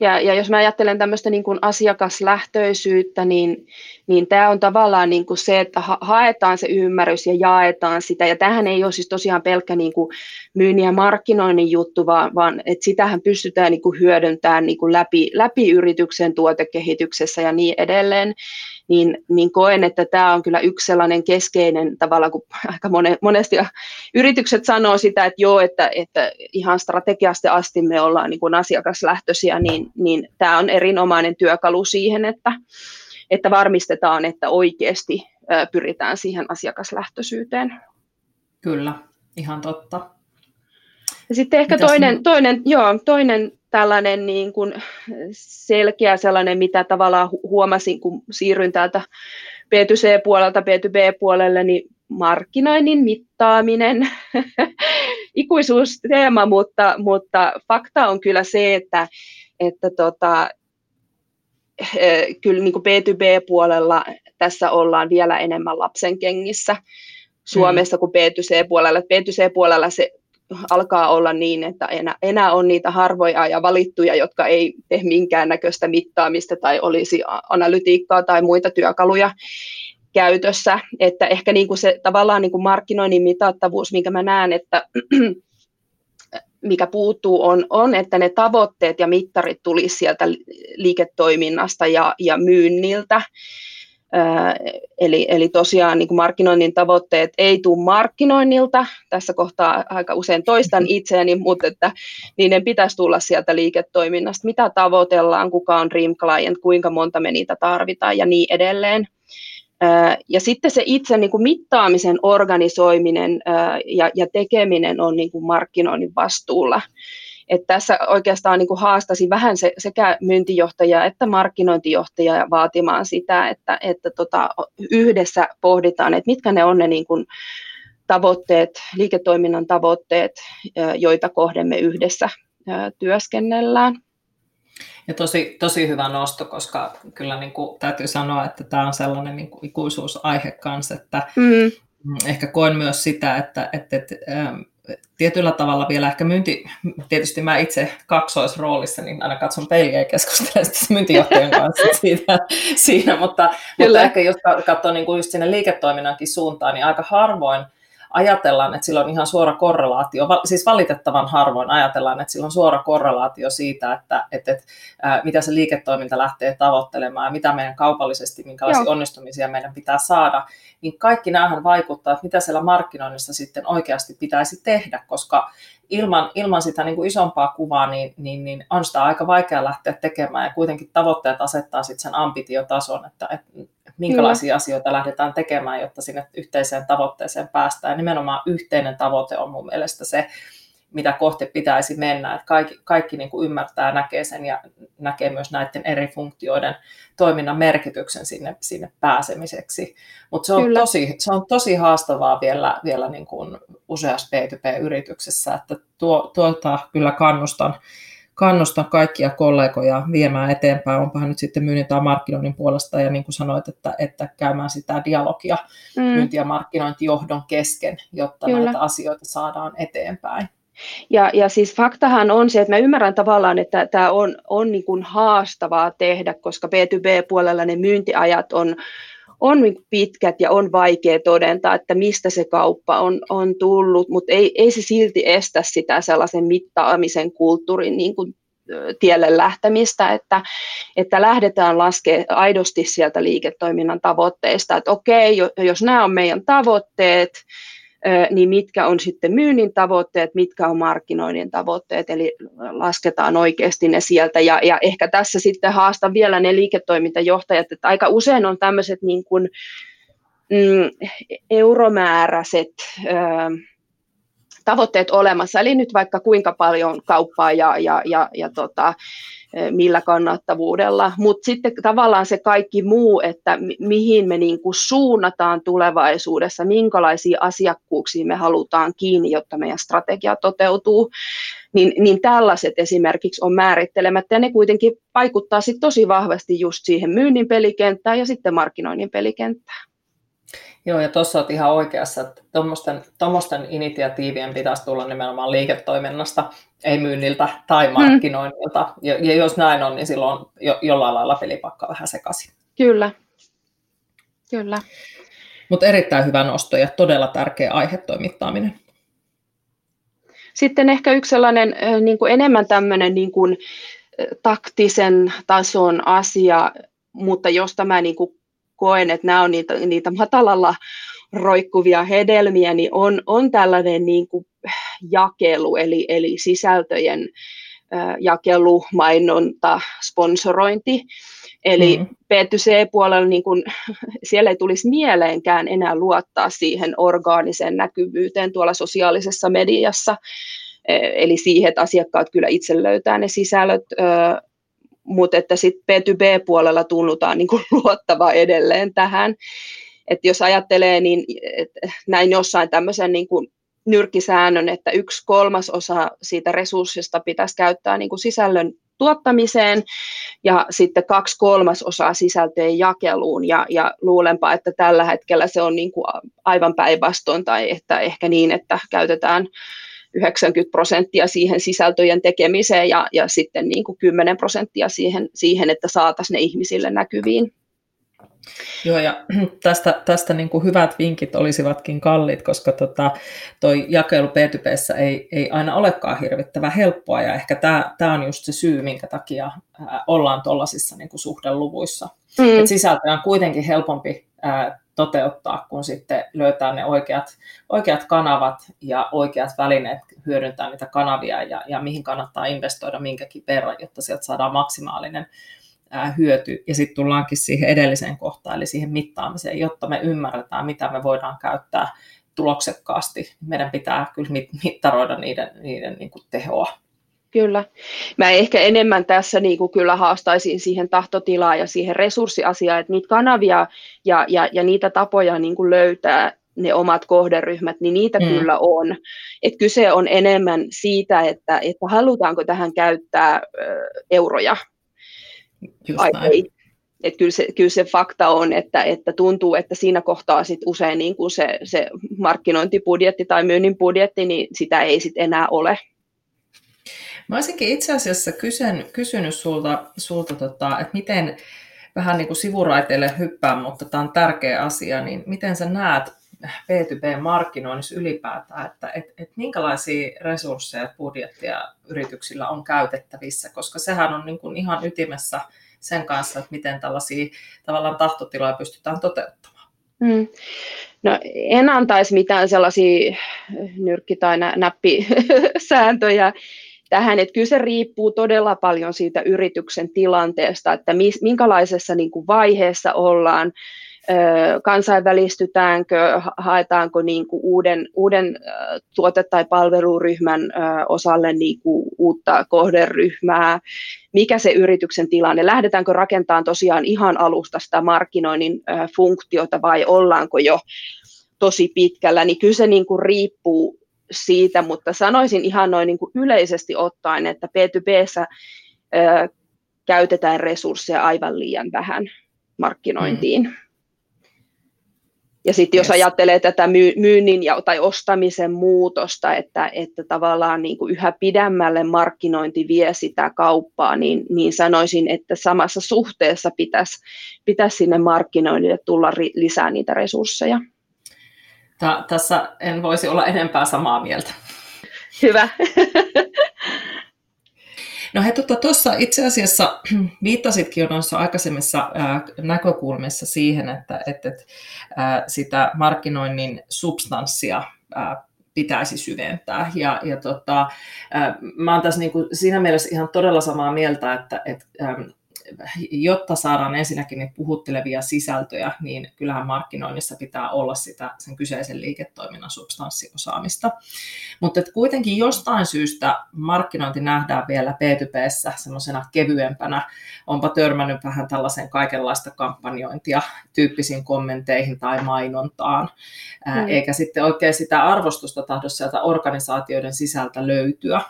ja, ja jos mä ajattelen tämmöistä niin kuin asiakaslähtöisyyttä, niin, niin tämä on tavallaan niin kuin se, että ha- haetaan se ymmärrys ja jaetaan sitä, ja tähän ei ole siis tosiaan pelkkä niin kuin myynnin ja markkinoinnin juttu, vaan, vaan että sitähän pystytään niin kuin hyödyntämään niin kuin läpi, läpi yrityksen tuotekehityksessä ja niin edelleen, niin, niin koen, että tämä on kyllä yksi sellainen keskeinen tavalla, kun aika monesti yritykset sanoo sitä, että joo, että, että ihan strategiasta asti me ollaan niin kuin asiakaslähtöisiä, niin, niin tämä on erinomainen työkalu siihen, että, että varmistetaan, että oikeasti pyritään siihen asiakaslähtöisyyteen. Kyllä, ihan totta. Ja sitten ehkä toinen, toinen, joo, toinen tällainen niin kuin selkeä sellainen, mitä tavallaan huomasin, kun siirryin täältä B2C-puolelta B2B-puolelle, niin markkinoinnin mittaaminen, ikuisuusteema, mutta, mutta fakta on kyllä se, että, että tota, kyllä niin kuin B2B-puolella tässä ollaan vielä enemmän lapsen kengissä Suomessa mm. kuin B2C-puolella. B2C-puolella se alkaa olla niin, että enää, enää on niitä harvoja ja valittuja, jotka ei tee minkäännäköistä mittaamista tai olisi analytiikkaa tai muita työkaluja käytössä. Että ehkä niin kuin se tavallaan niin kuin markkinoinnin mitattavuus, minkä mä näen, että mikä puuttuu, on, on, että ne tavoitteet ja mittarit tulisi sieltä liiketoiminnasta ja, ja myynniltä. Eli, eli tosiaan niin kuin markkinoinnin tavoitteet ei tule markkinoinnilta, tässä kohtaa aika usein toistan itseäni, mutta että niiden pitäisi tulla sieltä liiketoiminnasta, mitä tavoitellaan, kuka on dream client, kuinka monta me niitä tarvitaan ja niin edelleen. Ja sitten se itse niin kuin mittaamisen organisoiminen ja, ja tekeminen on niin kuin markkinoinnin vastuulla. Että tässä oikeastaan niin kuin haastasi vähän se, sekä myyntijohtajaa että markkinointijohtajaa vaatimaan sitä, että, että tota, yhdessä pohditaan, että mitkä ne on ne niin kuin tavoitteet, liiketoiminnan tavoitteet, joita kohden me yhdessä työskennellään. Ja tosi, tosi hyvä nosto, koska kyllä niin kuin, täytyy sanoa, että tämä on sellainen niin kuin ikuisuusaihe kanssa, että mm. ehkä koen myös sitä, että, että, että tietyllä tavalla vielä ehkä myynti, tietysti mä itse kaksoisroolissa, niin aina katson peliä ja keskustelen myyntijohtajan kanssa siitä, siinä, mutta, mutta ehkä jos katsoo niin kuin just sinne liiketoiminnankin suuntaan, niin aika harvoin ajatellaan, että sillä on ihan suora korrelaatio, siis valitettavan harvoin ajatellaan, että sillä on suora korrelaatio siitä, että, että, että ää, mitä se liiketoiminta lähtee tavoittelemaan, mitä meidän kaupallisesti, minkälaisia Joo. onnistumisia meidän pitää saada, niin kaikki näähän vaikuttaa, että mitä siellä markkinoinnissa sitten oikeasti pitäisi tehdä, koska ilman, ilman sitä niin kuin isompaa kuvaa, niin, niin, niin on sitä aika vaikea lähteä tekemään ja kuitenkin tavoitteet asettaa sitten sen ambitiotason, että, että minkälaisia Kyllä. asioita lähdetään tekemään, jotta sinne yhteiseen tavoitteeseen päästään. Ja nimenomaan yhteinen tavoite on mun mielestä se, mitä kohti pitäisi mennä. Että kaikki kaikki niin kuin ymmärtää näkee sen ja näkee myös näiden eri funktioiden toiminnan merkityksen sinne, sinne pääsemiseksi. Mutta se, on tosi, se on tosi haastavaa vielä, vielä niin kuin useassa B2B-yrityksessä, että tuo, tuota kyllä kannustan kannustan kaikkia kollegoja viemään eteenpäin, onpahan nyt sitten myynnin tai markkinoinnin puolesta, ja niin kuin sanoit, että, että käymään sitä dialogia mm. myynti- ja markkinointijohdon kesken, jotta Kyllä. näitä asioita saadaan eteenpäin. Ja, ja siis faktahan on se, että mä ymmärrän tavallaan, että tämä on, on niin kuin haastavaa tehdä, koska B2B-puolella ne myyntiajat on, on niin pitkät ja on vaikea todentaa, että mistä se kauppa on, on tullut, mutta ei, ei se silti estä sitä sellaisen mittaamisen kulttuurin niin kuin tielle lähtemistä, että, että lähdetään laskemaan aidosti sieltä liiketoiminnan tavoitteista, että okei, jos nämä on meidän tavoitteet, niin mitkä on sitten myynnin tavoitteet, mitkä on markkinoinnin tavoitteet, eli lasketaan oikeasti ne sieltä. Ja, ja ehkä tässä sitten haastan vielä ne liiketoimintajohtajat, että aika usein on tämmöiset niin kuin, mm, euromääräiset tavoitteet olemassa, eli nyt vaikka kuinka paljon kauppaa ja, ja, ja, ja tota, millä kannattavuudella, mutta sitten tavallaan se kaikki muu, että mi- mihin me niin kuin suunnataan tulevaisuudessa, minkälaisia asiakkuuksia me halutaan kiinni, jotta meidän strategia toteutuu, niin, niin tällaiset esimerkiksi on määrittelemättä, ja ne kuitenkin vaikuttaa sitten tosi vahvasti just siihen myynnin pelikenttään ja sitten markkinoinnin pelikenttään. Joo, ja tuossa olet ihan oikeassa, että tuommoisten initiatiivien pitäisi tulla nimenomaan liiketoiminnasta, ei myynniltä tai mm. markkinoinnilta. Mm. Ja, ja jos näin on, niin silloin jo, jollain lailla pelipakka vähän sekaisin. Kyllä, kyllä. Mutta erittäin hyvä nosto ja todella tärkeä aihe toimittaminen. Sitten ehkä yksi sellainen niin kuin enemmän tämmöinen niin kuin, taktisen tason asia, mutta josta mä niin kuin koen, että nämä on niitä, niitä matalalla roikkuvia hedelmiä, niin on, on tällainen niin kuin jakelu, eli, eli sisältöjen jakelu, mainonta, sponsorointi. Eli mm. B2C-puolella niin kun, siellä ei tulisi mieleenkään enää luottaa siihen orgaaniseen näkyvyyteen tuolla sosiaalisessa mediassa, e, eli siihen, että asiakkaat kyllä itse löytää ne sisällöt, mutta että sitten B2B-puolella tunnutaan niin kuin luottava edelleen tähän. Että jos ajattelee, niin näin jossain tämmöisen niin kuin nyrkkisäännön, että yksi kolmasosa siitä resurssista pitäisi käyttää niin kuin sisällön tuottamiseen ja sitten kaksi kolmasosaa sisältöjen jakeluun ja, ja luulenpa, että tällä hetkellä se on niin kuin aivan päinvastoin tai että ehkä niin, että käytetään 90 prosenttia siihen sisältöjen tekemiseen ja, ja sitten niin kuin 10 prosenttia siihen, siihen että saataisiin ne ihmisille näkyviin. Joo, ja tästä, tästä niin kuin hyvät vinkit olisivatkin kalliit, koska tota, toi jakelu p ei, ei aina olekaan hirvittävän helppoa, ja ehkä tämä, on just se syy, minkä takia ää, ollaan tuollaisissa niin kuin suhdeluvuissa. Mm. Et sisältö on kuitenkin helpompi ää, toteuttaa, kun sitten löytää ne oikeat, oikeat kanavat ja oikeat välineet hyödyntää niitä kanavia ja, ja mihin kannattaa investoida minkäkin verran, jotta sieltä saadaan maksimaalinen ää, hyöty. Ja sitten tullaankin siihen edelliseen kohtaan, eli siihen mittaamiseen, jotta me ymmärretään, mitä me voidaan käyttää tuloksekkaasti. Meidän pitää kyllä mittaroida niiden, niiden niin kuin tehoa. Kyllä. Mä ehkä enemmän tässä niin kuin kyllä haastaisin siihen tahtotilaa ja siihen resurssiasiaan, että niitä kanavia ja, ja, ja niitä tapoja niin kuin löytää ne omat kohderyhmät, niin niitä mm. kyllä on. Et kyse on enemmän siitä, että, että halutaanko tähän käyttää ö, euroja Just näin. ei. Et kyllä, se, kyllä se fakta on, että, että tuntuu, että siinä kohtaa sit usein niin kuin se, se markkinointibudjetti tai myynnin budjetti, niin sitä ei sit enää ole. Mä olisinkin itse asiassa kysyn, kysynyt sulta, sulta tota, että miten vähän niin kuin sivuraiteille hyppää, mutta tämä on tärkeä asia, niin miten sä näet B2B-markkinoinnissa ylipäätään, että et, et minkälaisia resursseja ja budjettia yrityksillä on käytettävissä, koska sehän on niin kuin ihan ytimessä sen kanssa, että miten tällaisia tavallaan tahtotiloja pystytään toteuttamaan. Mm. No, en antaisi mitään sellaisia nyrkki- tai näppisääntöjä tähän, että kyllä se riippuu todella paljon siitä yrityksen tilanteesta, että minkälaisessa niin kuin vaiheessa ollaan, kansainvälistytäänkö, haetaanko niin kuin uuden, uuden tuote- tai palveluryhmän osalle niin kuin uutta kohderyhmää, mikä se yrityksen tilanne, lähdetäänkö rakentamaan tosiaan ihan alusta sitä markkinoinnin funktiota vai ollaanko jo tosi pitkällä, niin kyllä se niin kuin riippuu siitä, mutta sanoisin ihan noin niin kuin yleisesti ottaen, että P2Bssä käytetään resursseja aivan liian vähän markkinointiin. Mm. Ja sitten jos yes. ajattelee tätä myynnin ja, tai ostamisen muutosta, että, että tavallaan niin kuin yhä pidemmälle markkinointi vie sitä kauppaa, niin, niin sanoisin, että samassa suhteessa pitäisi, pitäisi sinne markkinoinnille tulla ri, lisää niitä resursseja. Tää, tässä en voisi olla enempää samaa mieltä. Hyvä. No he tuossa tota, itse asiassa viittasitkin jo noissa aikaisemmissa ää, näkökulmissa siihen, että, että, ää, sitä markkinoinnin substanssia ää, pitäisi syventää. Ja, ja tota, ää, mä olen tässä niin kuin siinä mielessä ihan todella samaa mieltä, että, että ää, jotta saadaan ensinnäkin niitä puhuttelevia sisältöjä, niin kyllähän markkinoinnissa pitää olla sitä sen kyseisen liiketoiminnan substanssiosaamista. Mutta kuitenkin jostain syystä markkinointi nähdään vielä B2Bssä semmoisena kevyempänä. Onpa törmännyt vähän tällaisen kaikenlaista kampanjointia tyyppisiin kommenteihin tai mainontaan, mm. eikä sitten oikein sitä arvostusta tahdo sieltä organisaatioiden sisältä löytyä.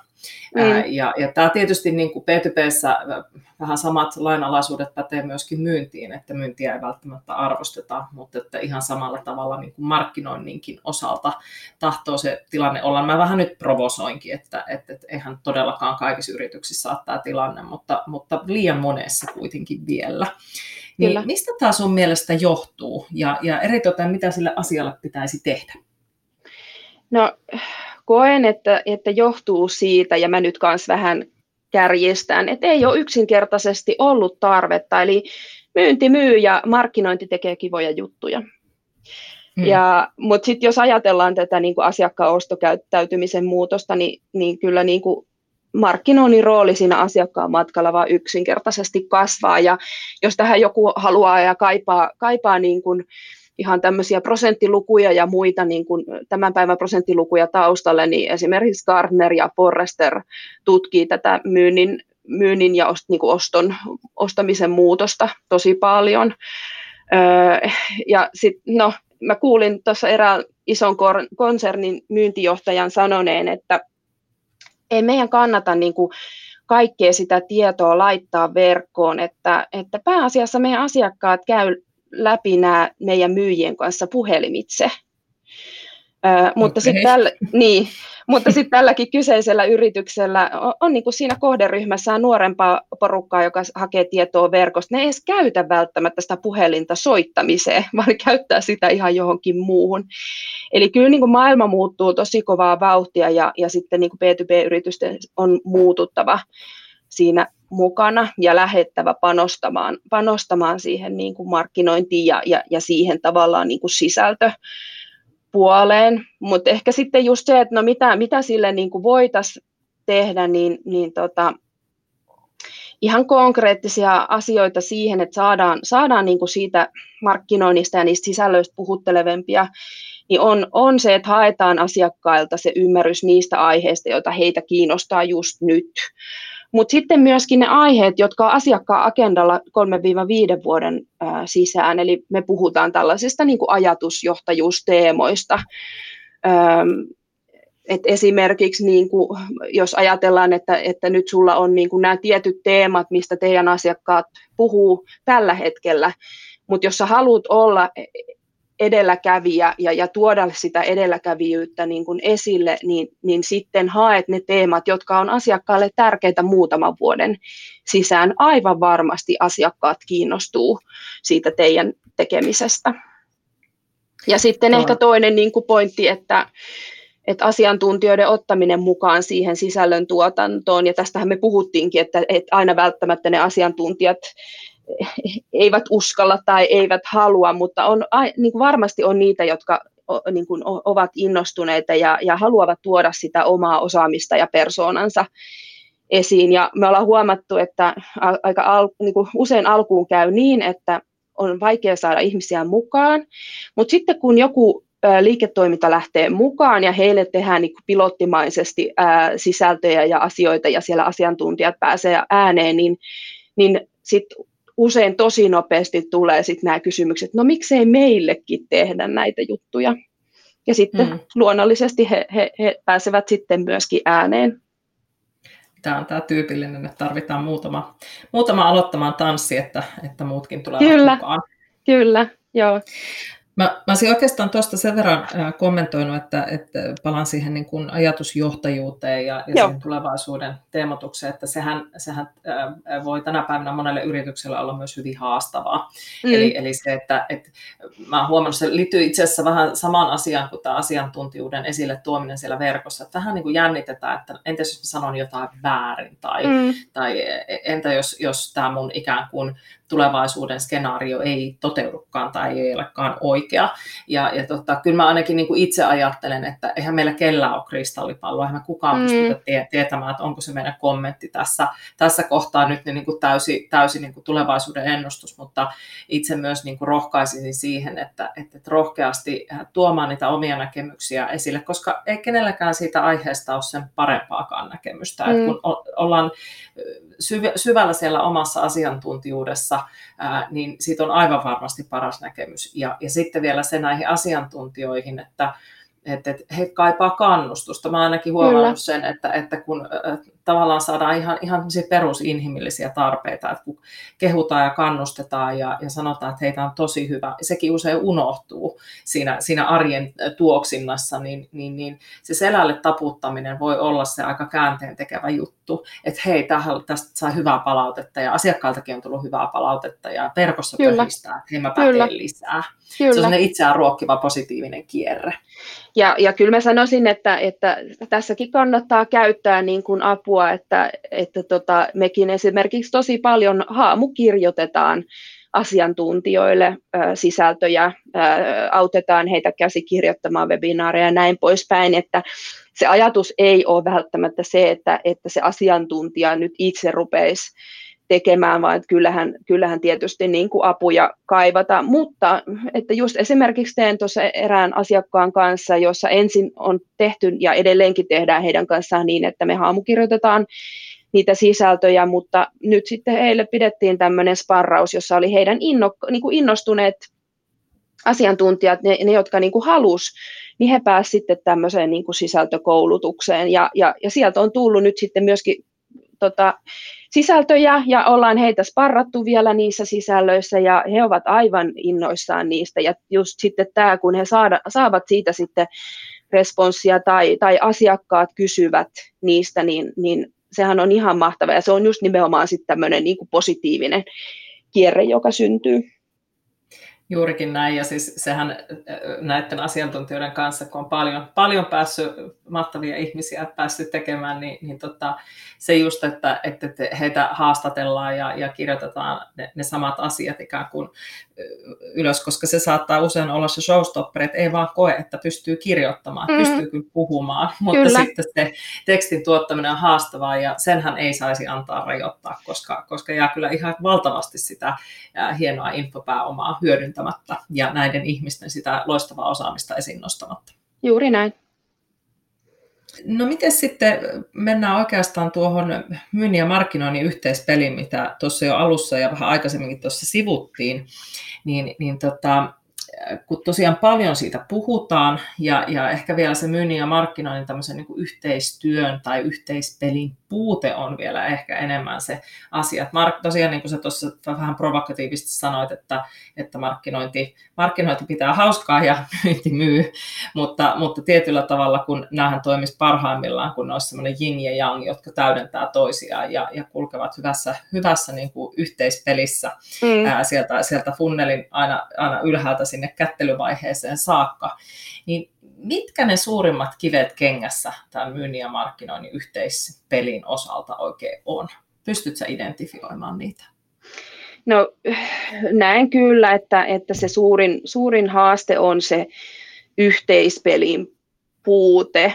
Mm. Ja, ja tämä tietysti niin kuin P2Pssä vähän samat lainalaisuudet pätee myöskin myyntiin, että myyntiä ei välttämättä arvosteta, mutta että ihan samalla tavalla niin kuin markkinoinninkin osalta tahtoo se tilanne olla. Mä vähän nyt provosoinkin, että, että, että eihän todellakaan kaikissa yrityksissä ole tämä tilanne, mutta, mutta liian monessa kuitenkin vielä. Niin Kyllä. mistä tämä sun mielestä johtuu ja, ja eritoten mitä sille asialle pitäisi tehdä? No koen, että, että johtuu siitä, ja mä nyt kanssa vähän kärjestään, että ei ole yksinkertaisesti ollut tarvetta, eli myynti myy ja markkinointi tekee kivoja juttuja. Hmm. Ja, mutta sitten jos ajatellaan tätä niin kuin asiakkaan ostokäyttäytymisen muutosta, niin, niin kyllä niin kuin markkinoinnin rooli siinä asiakkaan matkalla vaan yksinkertaisesti kasvaa. Ja jos tähän joku haluaa ja kaipaa, kaipaa niin kuin, ihan tämmöisiä prosenttilukuja ja muita niin kuin tämän päivän prosenttilukuja taustalle, niin esimerkiksi Gardner ja Forrester tutkii tätä myynnin, myynnin ja ost, niin kuin oston, ostamisen muutosta tosi paljon. Öö, ja sitten, no, mä kuulin tuossa erään ison konsernin myyntijohtajan sanoneen, että ei meidän kannata niin kuin kaikkea sitä tietoa laittaa verkkoon, että, että pääasiassa meidän asiakkaat käy läpi nämä meidän myyjien kanssa puhelimitse. Ö, mutta okay. sitten tällä, niin, mutta sitten tälläkin kyseisellä yrityksellä on, on niin kuin siinä kohderyhmässään nuorempaa porukkaa, joka hakee tietoa verkosta. Ne ei edes käytä välttämättä sitä puhelinta soittamiseen, vaan käyttää sitä ihan johonkin muuhun. Eli kyllä niin kuin maailma muuttuu tosi kovaa vauhtia ja, ja sitten niin kuin B2B-yritysten on muututtava siinä mukana ja lähettävä panostamaan, panostamaan siihen niin kuin markkinointiin ja, ja, ja siihen tavallaan niin kuin sisältöpuoleen. Mutta ehkä sitten just se, että no mitä, mitä sille niin kuin voitaisiin tehdä, niin, niin tota, ihan konkreettisia asioita siihen, että saadaan, saadaan niin kuin siitä markkinoinnista ja niistä sisällöistä puhuttelevempia, niin on, on se, että haetaan asiakkailta se ymmärrys niistä aiheista, joita heitä kiinnostaa just nyt. Mutta sitten myöskin ne aiheet, jotka on asiakkaan agendalla 3-5 vuoden ää, sisään, eli me puhutaan tällaisista niin kuin ajatusjohtajuusteemoista. Et esimerkiksi niin kuin, jos ajatellaan, että, että nyt sulla on niin kuin nämä tietyt teemat, mistä teidän asiakkaat puhuu tällä hetkellä, mutta jos sä haluat olla edelläkävijä ja, ja tuoda sitä edelläkävijyyttä niin kuin esille, niin, niin sitten haet ne teemat, jotka on asiakkaalle tärkeitä muutaman vuoden sisään. Aivan varmasti asiakkaat kiinnostuu siitä teidän tekemisestä. Ja sitten ehkä toinen niin kuin pointti, että, että asiantuntijoiden ottaminen mukaan siihen sisällön tuotantoon, ja tästähän me puhuttiinkin, että, että aina välttämättä ne asiantuntijat eivät uskalla tai eivät halua, mutta on, niin kuin varmasti on niitä, jotka niin kuin ovat innostuneita ja, ja haluavat tuoda sitä omaa osaamista ja persoonansa esiin. Ja me ollaan huomattu, että aika al, niin kuin usein alkuun käy niin, että on vaikea saada ihmisiä mukaan, mutta sitten kun joku liiketoiminta lähtee mukaan ja heille tehdään niin pilottimaisesti sisältöjä ja asioita ja siellä asiantuntijat pääsee ääneen, niin, niin sitten usein tosi nopeasti tulee sitten nämä kysymykset, no miksei meillekin tehdä näitä juttuja. Ja sitten mm. luonnollisesti he, he, he pääsevät sitten myöskin ääneen. Tämä on tämä tyypillinen, että tarvitaan muutama, muutama aloittamaan tanssi, että, että muutkin tulevat kyllä, mukaan. Kyllä, joo. Mä, mä olisin oikeastaan tuosta sen verran äh, kommentoinut, että, että palaan siihen niin kuin ajatusjohtajuuteen ja, ja tulevaisuuden teemotukseen, että sehän, sehän äh, voi tänä päivänä monelle yritykselle olla myös hyvin haastavaa. Mm. Eli, eli se, että, että mä oon huomannut, se liittyy itse asiassa vähän samaan asiaan kuin tämä asiantuntijuuden esille tuominen siellä verkossa. Että vähän niin kuin jännitetään, että entä jos mä sanon jotain väärin tai, mm. tai entä jos, jos tämä mun ikään kuin tulevaisuuden skenaario ei toteudukaan tai ei olekaan oikea. Ja, ja tota, kyllä mä ainakin niin kuin itse ajattelen, että eihän meillä kellään ole kristallipalloa, eihän me kukaan mm. pystytä tie- tietämään, että onko se meidän kommentti tässä, tässä kohtaa nyt niin kuin täysi, täysi niin kuin tulevaisuuden ennustus, mutta itse myös niin kuin rohkaisisin siihen, että, että rohkeasti tuomaan niitä omia näkemyksiä esille, koska ei kenelläkään siitä aiheesta ole sen parempaakaan näkemystä. Mm. Että kun ollaan syvällä siellä omassa asiantuntijuudessa, niin siitä on aivan varmasti paras näkemys. Ja, ja sitten vielä se näihin asiantuntijoihin, että että, että he kaipaa kannustusta. Mä ainakin huomannut Kyllä. sen, että, että kun tavallaan saadaan ihan, ihan perusinhimillisiä tarpeita, että kun kehutaan ja kannustetaan ja, ja sanotaan, että heitä on tosi hyvä, sekin usein unohtuu siinä, siinä arjen tuoksinnassa, niin, niin, niin se selälle taputtaminen voi olla se aika käänteen tekevä juttu, että hei, tästä sai hyvää palautetta ja asiakkailtakin on tullut hyvää palautetta ja verkossa pöhistää, että hei mä päteen lisää. Kyllä. Se on itseään ruokkiva positiivinen kierre. Ja, ja kyllä mä sanoisin, että, että tässäkin kannattaa käyttää niin kuin apua, että, että tota, mekin esimerkiksi tosi paljon haamukirjoitetaan asiantuntijoille ö, sisältöjä, ö, autetaan heitä käsikirjoittamaan webinaareja ja näin poispäin, että se ajatus ei ole välttämättä se, että, että se asiantuntija nyt itse rupeisi tekemään, vaan kyllähän, kyllähän tietysti niin kuin apuja kaivata. Mutta että just esimerkiksi teen tuossa erään asiakkaan kanssa, jossa ensin on tehty ja edelleenkin tehdään heidän kanssaan niin, että me haamukirjoitetaan niitä sisältöjä, mutta nyt sitten heille pidettiin tämmöinen sparraus, jossa oli heidän inno, niin kuin innostuneet asiantuntijat, ne, ne jotka niin kuin halus, niin he pääsivät sitten tämmöiseen niin kuin sisältökoulutukseen. Ja, ja, ja sieltä on tullut nyt sitten myöskin tota, sisältöjä ja ollaan heitä sparrattu vielä niissä sisällöissä ja he ovat aivan innoissaan niistä. Ja just sitten tämä, kun he saada, saavat siitä sitten responssia tai, tai asiakkaat kysyvät niistä, niin, niin sehän on ihan mahtava ja se on just nimenomaan sitten tämmöinen niin positiivinen kierre, joka syntyy. Juurikin näin, ja siis sehän näiden asiantuntijoiden kanssa, kun on paljon, paljon päässyt mahtavia ihmisiä päässyt tekemään, niin, niin tota, se just, että, että heitä haastatellaan ja, ja kirjoitetaan ne, ne samat asiat ikään kuin ylös, koska se saattaa usein olla se showstopper, että ei vaan koe, että pystyy kirjoittamaan, mm. pystyy kyllä puhumaan, mutta kyllä. sitten se tekstin tuottaminen on haastavaa ja senhän ei saisi antaa rajoittaa, koska, koska jää kyllä ihan valtavasti sitä hienoa infopääomaa hyödyntämättä ja näiden ihmisten sitä loistavaa osaamista esiin nostamatta. Juuri näin. No miten sitten mennään oikeastaan tuohon myynnin ja markkinoinnin yhteispeliin, mitä tuossa jo alussa ja vähän aikaisemminkin tuossa sivuttiin, niin, niin tota, kun tosiaan paljon siitä puhutaan ja, ja ehkä vielä se myynnin ja markkinoinnin tämmöisen niin yhteistyön tai yhteispelin puute on vielä ehkä enemmän se asia. Mark, tosiaan niin kuin sä tuossa vähän provokatiivisesti sanoit, että, että markkinointi, markkinointi pitää hauskaa ja myynti myy, mutta, mutta tietyllä tavalla kun näähän toimisi parhaimmillaan, kun ne olisi semmoinen jing ja yang, jotka täydentää toisiaan ja, ja kulkevat hyvässä, hyvässä niin kuin yhteispelissä mm. ää, sieltä, sieltä funnelin aina, aina ylhäältä sinne kättelyvaiheeseen saakka, niin mitkä ne suurimmat kivet kengässä tämän myynnin ja markkinoinnin yhteispelin osalta oikein on? Pystytkö identifioimaan niitä? No näen kyllä, että, että se suurin, suurin haaste on se yhteispelin puute.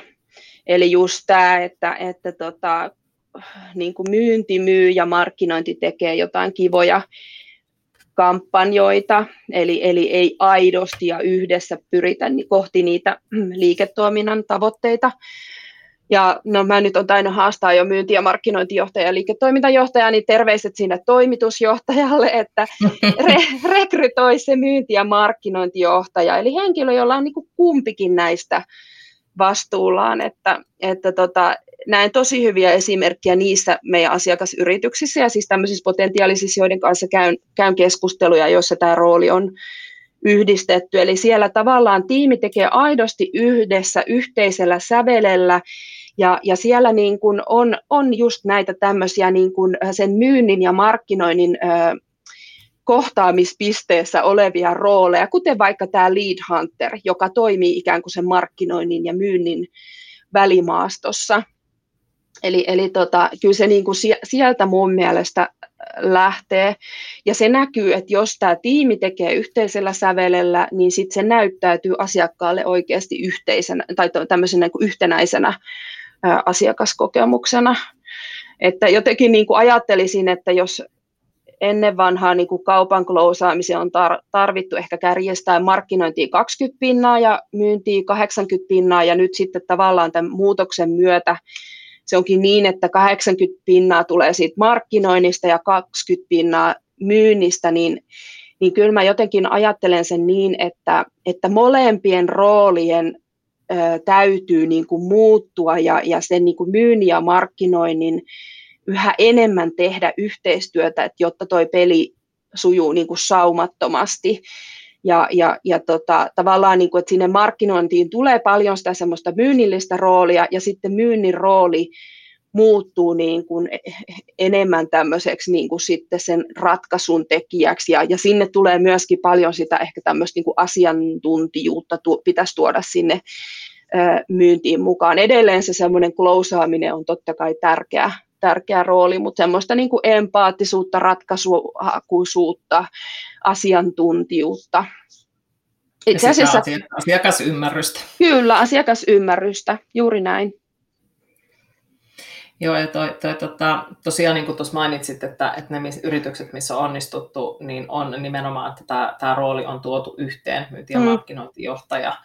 Eli just tämä, että, että tota, niin kuin myynti myy ja markkinointi tekee jotain kivoja kampanjoita, eli, eli ei aidosti ja yhdessä pyritä kohti niitä liiketoiminnan tavoitteita. Ja no mä nyt on tainnut haastaa jo myynti- ja markkinointijohtaja ja liiketoimintajohtaja, niin terveiset sinne toimitusjohtajalle, että re- rekrytoi se myynti- ja markkinointijohtaja, eli henkilö, jolla on niin kuin kumpikin näistä vastuullaan, että, että tota, näen tosi hyviä esimerkkejä niissä meidän asiakasyrityksissä ja siis tämmöisissä potentiaalisissa, joiden kanssa käyn, käyn keskusteluja, joissa tämä rooli on yhdistetty. Eli siellä tavallaan tiimi tekee aidosti yhdessä yhteisellä sävelellä ja, ja siellä niin kuin on, on just näitä tämmöisiä niin kuin sen myynnin ja markkinoinnin ö, kohtaamispisteessä olevia rooleja, kuten vaikka tämä lead hunter, joka toimii ikään kuin sen markkinoinnin ja myynnin välimaastossa. Eli, eli tota, kyllä se niin kuin sieltä mun mielestä lähtee. Ja se näkyy, että jos tämä tiimi tekee yhteisellä sävelellä, niin sitten se näyttäytyy asiakkaalle oikeasti yhteisenä tai tämmöisenä niin kuin yhtenäisenä ää, asiakaskokemuksena. Että jotenkin niin kuin ajattelisin, että jos ennen vanhaa niin kuin kaupan klousaamiseen on tar- tarvittu ehkä kärjestää markkinointia 20 pinnaa ja myyntiä 80 pinnaa, ja nyt sitten tavallaan tämän muutoksen myötä se onkin niin, että 80 pinnaa tulee siitä markkinoinnista ja 20 pinnaa myynnistä, niin, niin kyllä mä jotenkin ajattelen sen niin, että, että molempien roolien ö, täytyy niin kuin muuttua ja, ja sen niin kuin myynnin ja markkinoinnin yhä enemmän tehdä yhteistyötä, että jotta toi peli sujuu niin kuin saumattomasti. Ja, ja, ja tota, tavallaan, niin kuin, että sinne markkinointiin tulee paljon sitä semmoista myynnillistä roolia, ja sitten myynnin rooli muuttuu niin kuin enemmän tämmöiseksi niin kuin sitten sen ratkaisun tekijäksi, ja, ja sinne tulee myöskin paljon sitä ehkä tämmöistä niin kuin asiantuntijuutta, tu, pitäisi tuoda sinne myyntiin mukaan. Edelleen se semmoinen klousaaminen on totta kai tärkeä, tärkeä rooli, mutta semmoista niin kuin empaattisuutta, ratkaisuhakuisuutta, asiantuntijuutta. Itse asiassa, asiakasymmärrystä. Kyllä, asiakasymmärrystä, juuri näin. Joo, ja toi, toi, tota, tosiaan niin kuin tuossa mainitsit, että, että ne yritykset, missä on onnistuttu, niin on nimenomaan, että tämä, tämä rooli on tuotu yhteen, myynti- ja mm. markkinointijohtaja,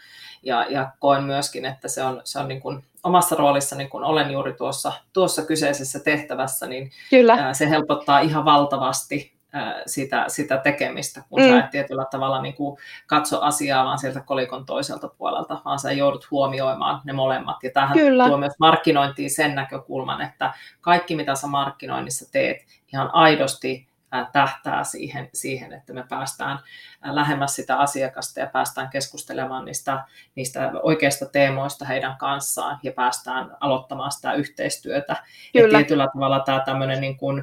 ja, ja koen myöskin, että se on, se on niin kuin omassa roolissani, kun olen juuri tuossa, tuossa kyseisessä tehtävässä, niin Kyllä. se helpottaa ihan valtavasti sitä, sitä tekemistä, kun mm. sä et tietyllä tavalla niin kuin katso asiaa vaan sieltä kolikon toiselta puolelta, vaan sä joudut huomioimaan ne molemmat. Ja tähän Kyllä. tuo myös markkinointiin sen näkökulman, että kaikki mitä sä markkinoinnissa teet, ihan aidosti tähtää siihen, siihen, että me päästään lähemmäs sitä asiakasta ja päästään keskustelemaan niistä, niistä oikeista teemoista heidän kanssaan ja päästään aloittamaan sitä yhteistyötä. Kyllä. Ja tietyllä tavalla tämä tämmöinen niin kuin,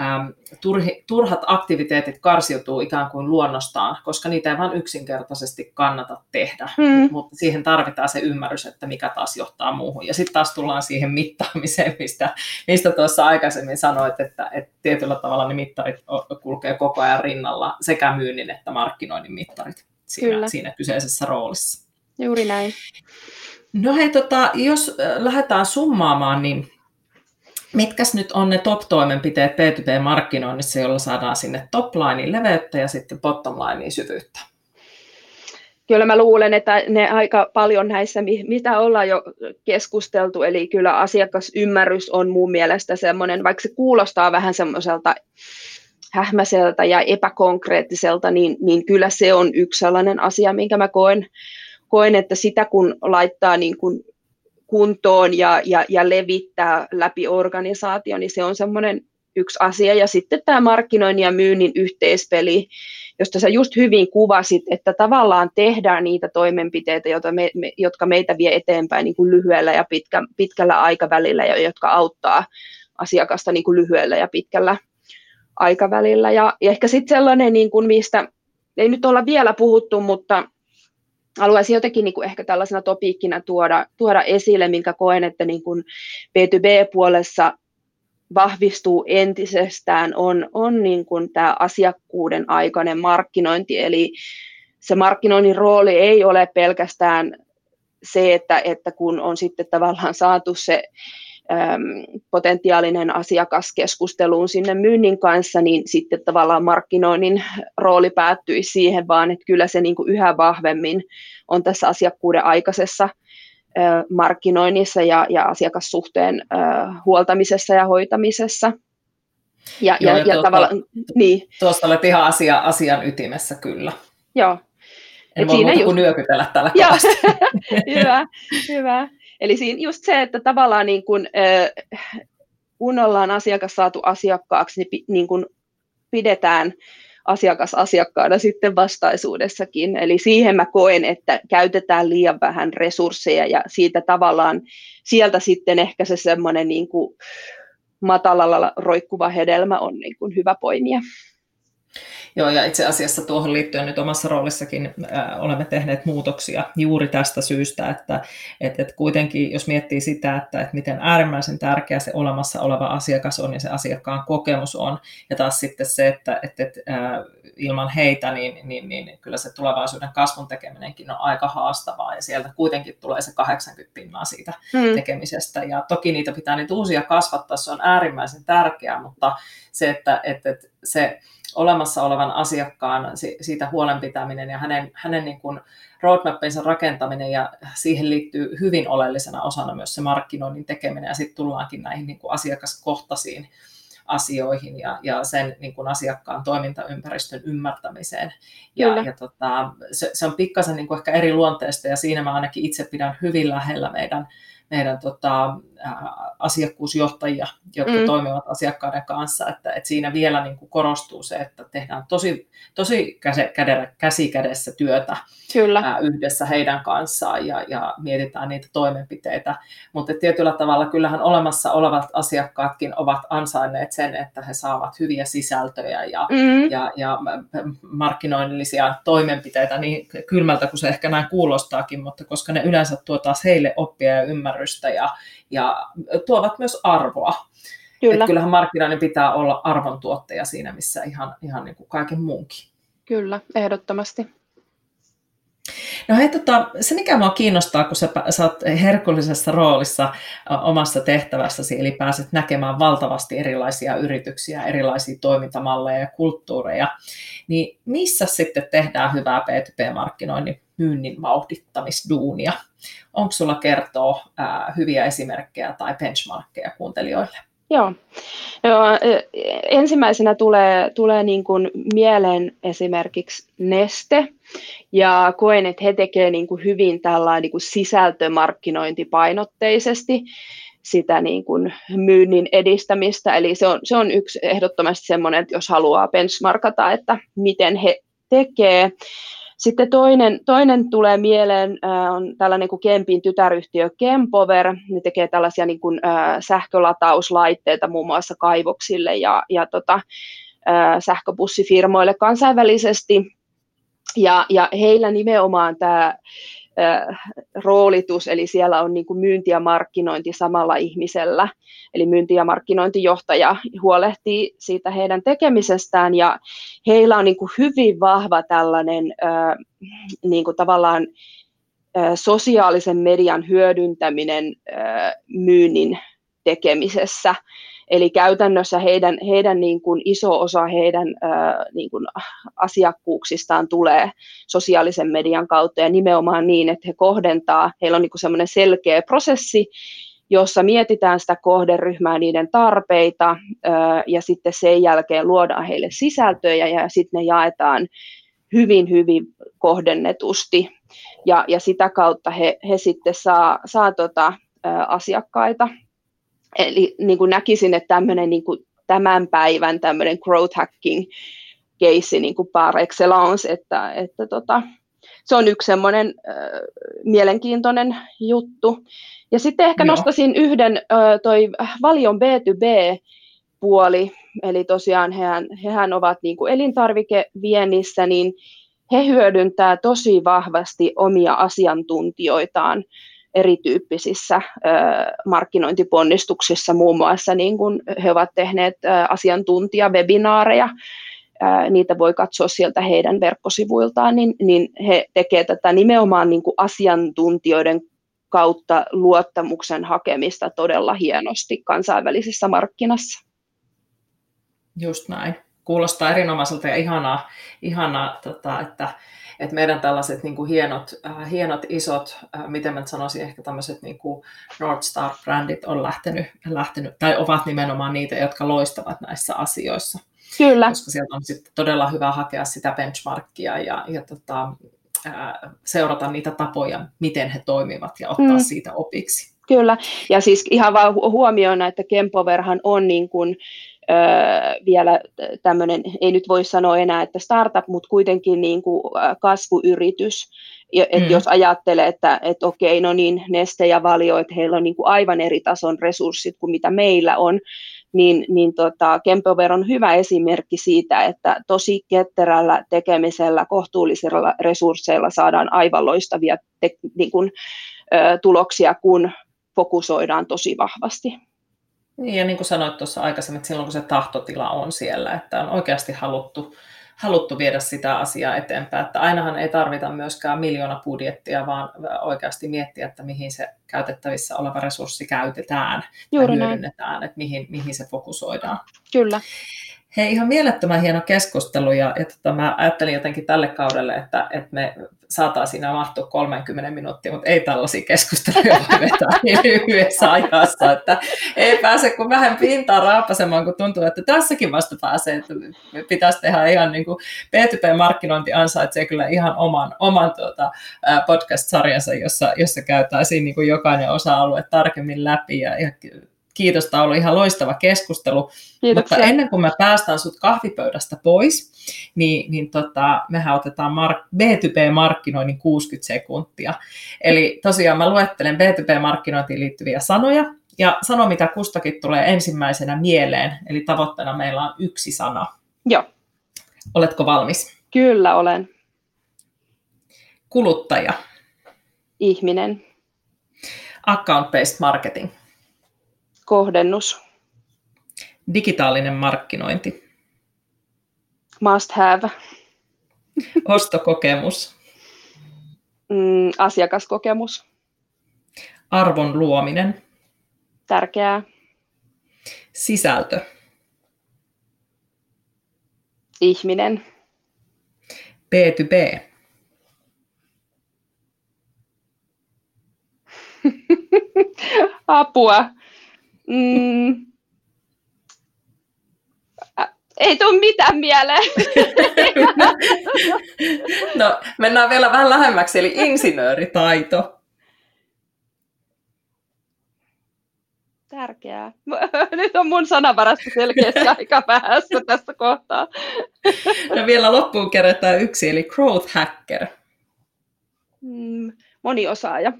äm, turhi, turhat aktiviteetit karsiutuu ikään kuin luonnostaan, koska niitä ei vain yksinkertaisesti kannata tehdä, hmm. mutta siihen tarvitaan se ymmärrys, että mikä taas johtaa muuhun. Ja sitten taas tullaan siihen mittaamiseen, mistä, mistä tuossa aikaisemmin sanoit, että, että tietyllä tavalla ne mittarit kulkee koko ajan rinnalla sekä myynnin että markkinoinnin mittarit siinä, siinä kyseisessä roolissa. Juuri näin. No hei, tota, jos lähdetään summaamaan, niin mitkäs nyt on ne top-toimenpiteet B2B-markkinoinnissa, jolla saadaan sinne top-linein leveyttä ja sitten bottom-linein syvyyttä? Kyllä mä luulen, että ne aika paljon näissä, mitä ollaan jo keskusteltu, eli kyllä asiakasymmärrys on mun mielestä semmoinen, vaikka se kuulostaa vähän semmoiselta hähmäseltä ja epäkonkreettiselta, niin, niin kyllä se on yksi sellainen asia, minkä mä koen, koen että sitä kun laittaa niin kuin kuntoon ja, ja, ja levittää läpi organisaatio, niin se on semmoinen yksi asia. Ja sitten tämä markkinoinnin ja myynnin yhteispeli, josta sä just hyvin kuvasit, että tavallaan tehdään niitä toimenpiteitä, joita me, me, jotka meitä vie eteenpäin niin kuin lyhyellä ja pitkä, pitkällä aikavälillä, ja jotka auttaa asiakasta niin kuin lyhyellä ja pitkällä aikavälillä. Ja, ja ehkä sitten sellainen, niin kuin mistä ei nyt olla vielä puhuttu, mutta haluaisin jotenkin niin kuin ehkä tällaisena topiikkina tuoda, tuoda esille, minkä koen, että niin kuin B2B-puolessa vahvistuu entisestään, on, on niin kuin tämä asiakkuuden aikainen markkinointi. Eli se markkinoinnin rooli ei ole pelkästään se, että, että kun on sitten tavallaan saatu se potentiaalinen asiakas keskusteluun sinne myynnin kanssa, niin sitten tavallaan markkinoinnin rooli päättyi siihen, vaan että kyllä se niin kuin yhä vahvemmin on tässä asiakkuuden aikaisessa markkinoinnissa ja, ja asiakassuhteen huoltamisessa ja hoitamisessa. Ja, Joo, ja, ja, ja tavallaan, niin. Tuosta olet ihan asia, asian ytimessä kyllä. Joo. En Et voi muuta just... kuin nyökytellä täällä hyvä, hyvä. Eli siinä just se, että tavallaan niin kun, kun ollaan asiakas saatu asiakkaaksi, niin, niin kun pidetään asiakas asiakkaana sitten vastaisuudessakin. Eli siihen mä koen, että käytetään liian vähän resursseja ja siitä tavallaan sieltä sitten ehkä se semmoinen niin kuin matalalla roikkuva hedelmä on niin kuin hyvä poimia. Joo, ja itse asiassa tuohon liittyen nyt omassa roolissakin äh, olemme tehneet muutoksia juuri tästä syystä, että et, et kuitenkin jos miettii sitä, että et miten äärimmäisen tärkeä se olemassa oleva asiakas on ja se asiakkaan kokemus on, ja taas sitten se, että et, et, äh, ilman heitä, niin, niin, niin kyllä se tulevaisuuden kasvun tekeminenkin on aika haastavaa, ja sieltä kuitenkin tulee se 80 pinnaa siitä hmm. tekemisestä, ja toki niitä pitää niitä uusia kasvattaa, se on äärimmäisen tärkeää, mutta se, että et, et se olemassa olevan asiakkaan siitä huolenpitäminen ja hänen, hänen niin kuin roadmapinsa rakentaminen ja siihen liittyy hyvin oleellisena osana myös se markkinoinnin tekeminen ja sitten tullaankin näihin niin kuin asiakaskohtaisiin asioihin ja, ja sen niin kuin asiakkaan toimintaympäristön ymmärtämiseen. Ja, ja tota, se, se on pikkasen niin kuin ehkä eri luonteesta ja siinä mä ainakin itse pidän hyvin lähellä meidän meidän tota, asiakkuusjohtajia, jotka mm. toimivat asiakkaiden kanssa, että, että siinä vielä niin kuin korostuu se, että tehdään tosi, tosi käsi kädessä työtä Kyllä. Ää, yhdessä heidän kanssaan ja, ja mietitään niitä toimenpiteitä. Mutta tietyllä tavalla kyllähän olemassa olevat asiakkaatkin ovat ansainneet sen, että he saavat hyviä sisältöjä ja, mm. ja, ja markkinoinnillisia toimenpiteitä niin kylmältä kuin se ehkä näin kuulostaakin, mutta koska ne yleensä tuo taas heille oppia ja ymmärrystä ja, ja tuovat myös arvoa. Kyllä. kyllähän markkinoinnin pitää olla arvontuottaja siinä, missä ihan, ihan niin kuin kaiken muunkin. Kyllä, ehdottomasti. No hei, tota, se mikä minua kiinnostaa, kun sä, sä oot herkullisessa roolissa omassa tehtävässäsi, eli pääset näkemään valtavasti erilaisia yrityksiä, erilaisia toimintamalleja ja kulttuureja, niin missä sitten tehdään hyvää P2P-markkinoinnin myynnin vauhdittamisduunia? Onko sulla kertoa ää, hyviä esimerkkejä tai benchmarkkeja kuuntelijoille? Joo. Joo, ensimmäisenä tulee, tulee niin kuin mieleen esimerkiksi Neste, ja koen, että he tekevät niin kuin hyvin tällainen niin kuin sisältömarkkinointipainotteisesti sitä niin kuin myynnin edistämistä, eli se on, se on yksi ehdottomasti semmoinen, että jos haluaa benchmarkata, että miten he tekee. Sitten toinen, toinen tulee mieleen, äh, on tällainen kuin Kempin tytäryhtiö Kempover. Ne tekee tällaisia niin kuin, äh, sähkölatauslaitteita muun muassa kaivoksille ja, ja tota, äh, sähköbussifirmoille kansainvälisesti. Ja, ja heillä nimenomaan tämä roolitus, eli siellä on niin kuin myynti ja markkinointi samalla ihmisellä, eli myynti- ja markkinointijohtaja huolehtii siitä heidän tekemisestään, ja heillä on niin kuin hyvin vahva tällainen niin kuin tavallaan sosiaalisen median hyödyntäminen myynnin tekemisessä, Eli käytännössä heidän, heidän niin kuin iso osa heidän ää, niin kuin asiakkuuksistaan tulee sosiaalisen median kautta. Ja nimenomaan niin, että he kohdentaa, heillä on niin semmoinen selkeä prosessi, jossa mietitään sitä kohderyhmää, niiden tarpeita ja sitten sen jälkeen luodaan heille sisältöjä ja sitten ne jaetaan hyvin, hyvin kohdennetusti. Ja, ja sitä kautta he, he sitten saa, saa tota, asiakkaita Eli niin kuin näkisin, että tämmöinen niin kuin tämän päivän tämmöinen growth hacking keissi niin kuin par excellence, että, että tota, se on yksi semmoinen äh, mielenkiintoinen juttu. Ja sitten ehkä Joo. nostasin yhden, äh, toi Valion B2B-puoli, eli tosiaan hehän, hehän ovat niin kuin elintarvikeviennissä, niin he hyödyntää tosi vahvasti omia asiantuntijoitaan erityyppisissä markkinointiponnistuksissa, muun muassa niin kuin he ovat tehneet asiantuntijawebinaareja, niitä voi katsoa sieltä heidän verkkosivuiltaan, niin, niin he tekevät tätä nimenomaan niin kuin asiantuntijoiden kautta luottamuksen hakemista todella hienosti kansainvälisessä markkinassa. Just näin. Kuulostaa erinomaiselta ja ihanaa, ihanaa tota, että että meidän tällaiset niin kuin hienot, äh, hienot, isot, äh, miten mä sanoisin, ehkä tämmöiset niin kuin North Star-brändit on lähtenyt, lähtenyt, tai ovat nimenomaan niitä, jotka loistavat näissä asioissa. Kyllä. Koska sieltä on sitten todella hyvä hakea sitä benchmarkia ja, ja tota, äh, seurata niitä tapoja, miten he toimivat ja ottaa mm. siitä opiksi. Kyllä, ja siis ihan vaan huomioina, että Kempoverhan on niin kuin, vielä tämmöinen, ei nyt voi sanoa enää, että startup, mutta kuitenkin niin kuin kasvuyritys. Et mm. Jos ajattelee, että, että okei, no niin, Neste ja Valio, että heillä on niin kuin aivan eri tason resurssit kuin mitä meillä on, niin, niin tota, Kempover on hyvä esimerkki siitä, että tosi ketterällä tekemisellä, kohtuullisilla resursseilla saadaan aivan loistavia te, niin kuin, ö, tuloksia, kun fokusoidaan tosi vahvasti. Niin, ja niin kuin sanoit tuossa aikaisemmin, että silloin kun se tahtotila on siellä, että on oikeasti haluttu, haluttu viedä sitä asiaa eteenpäin, että ainahan ei tarvita myöskään miljoona budjettia, vaan oikeasti miettiä, että mihin se käytettävissä oleva resurssi käytetään Juuri ja hyödynnetään, että mihin, mihin se fokusoidaan. Kyllä. Hei, ihan mielettömän hieno keskustelu ja, ja tota, mä ajattelin jotenkin tälle kaudelle, että, että me saataisiin mahtua 30 minuuttia, mutta ei tällaisia keskusteluja voi vetää niin lyhyessä ajassa, että ei pääse kuin vähän pintaa raapasemaan, kun tuntuu, että tässäkin vasta pääsee, että pitäisi tehdä ihan niin kuin B2B-markkinointi ansaitsee kyllä ihan oman, oman tuota, podcast-sarjansa, jossa, jossa käytäisiin niin kuin jokainen osa-alue tarkemmin läpi ja, ja kiitos, tämä ollut ihan loistava keskustelu. Kiitoksia. Mutta ennen kuin me päästään sut kahvipöydästä pois, niin, niin tota, mehän otetaan mark- B2B-markkinoinnin 60 sekuntia. Eli tosiaan mä luettelen B2B-markkinointiin liittyviä sanoja, ja sano mitä kustakin tulee ensimmäisenä mieleen. Eli tavoitteena meillä on yksi sana. Joo. Oletko valmis? Kyllä olen. Kuluttaja. Ihminen. Account-based marketing. Kohdennus. Digitaalinen markkinointi. Must have. Ostokokemus. Mm, asiakaskokemus. Arvon luominen. Tärkeää. Sisältö. Ihminen. B2B. Apua. Mm. Ei tule mitään mieleen. no, mennään vielä vähän lähemmäksi, eli insinööritaito. Tärkeää. Nyt on mun sanavarasta selkeästi aika vähässä tässä kohtaa. no vielä loppuun kerätään yksi, eli growth hacker. Mm, moniosaaja.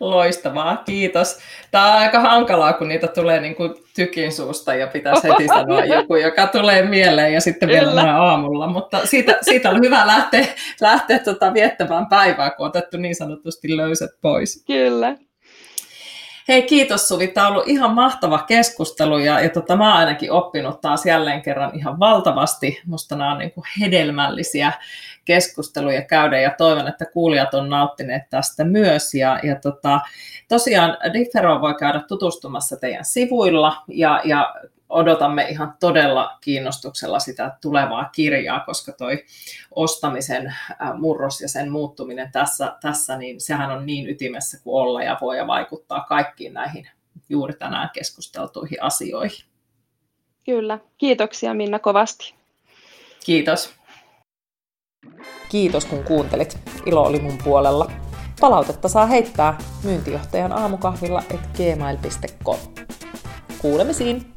Loistavaa, kiitos. Tämä on aika hankalaa, kun niitä tulee niin kuin tykin suusta ja pitäisi heti sanoa joku, joka tulee mieleen ja sitten vielä aamulla. Mutta siitä, siitä on hyvä lähteä, lähteä tota viettämään päivää, kun on otettu niin sanotusti löysät pois. Kyllä. Hei, kiitos Suvi. Tämä on ollut ihan mahtava keskustelu ja, ja tota, mä oon ainakin oppinut taas jälleen kerran ihan valtavasti. Musta nämä on niin kuin hedelmällisiä keskusteluja käydä ja toivon, että kuulijat on nauttineet tästä myös. Ja, ja tota, tosiaan Differoon voi käydä tutustumassa teidän sivuilla ja, ja odotamme ihan todella kiinnostuksella sitä tulevaa kirjaa, koska toi ostamisen murros ja sen muuttuminen tässä, tässä niin sehän on niin ytimessä kuin olla ja voi ja vaikuttaa kaikkiin näihin juuri tänään keskusteltuihin asioihin. Kyllä. Kiitoksia Minna kovasti. Kiitos. Kiitos kun kuuntelit. Ilo oli mun puolella. Palautetta saa heittää myyntijohtajan aamukahvilla et gmail.com. Kuulemisiin!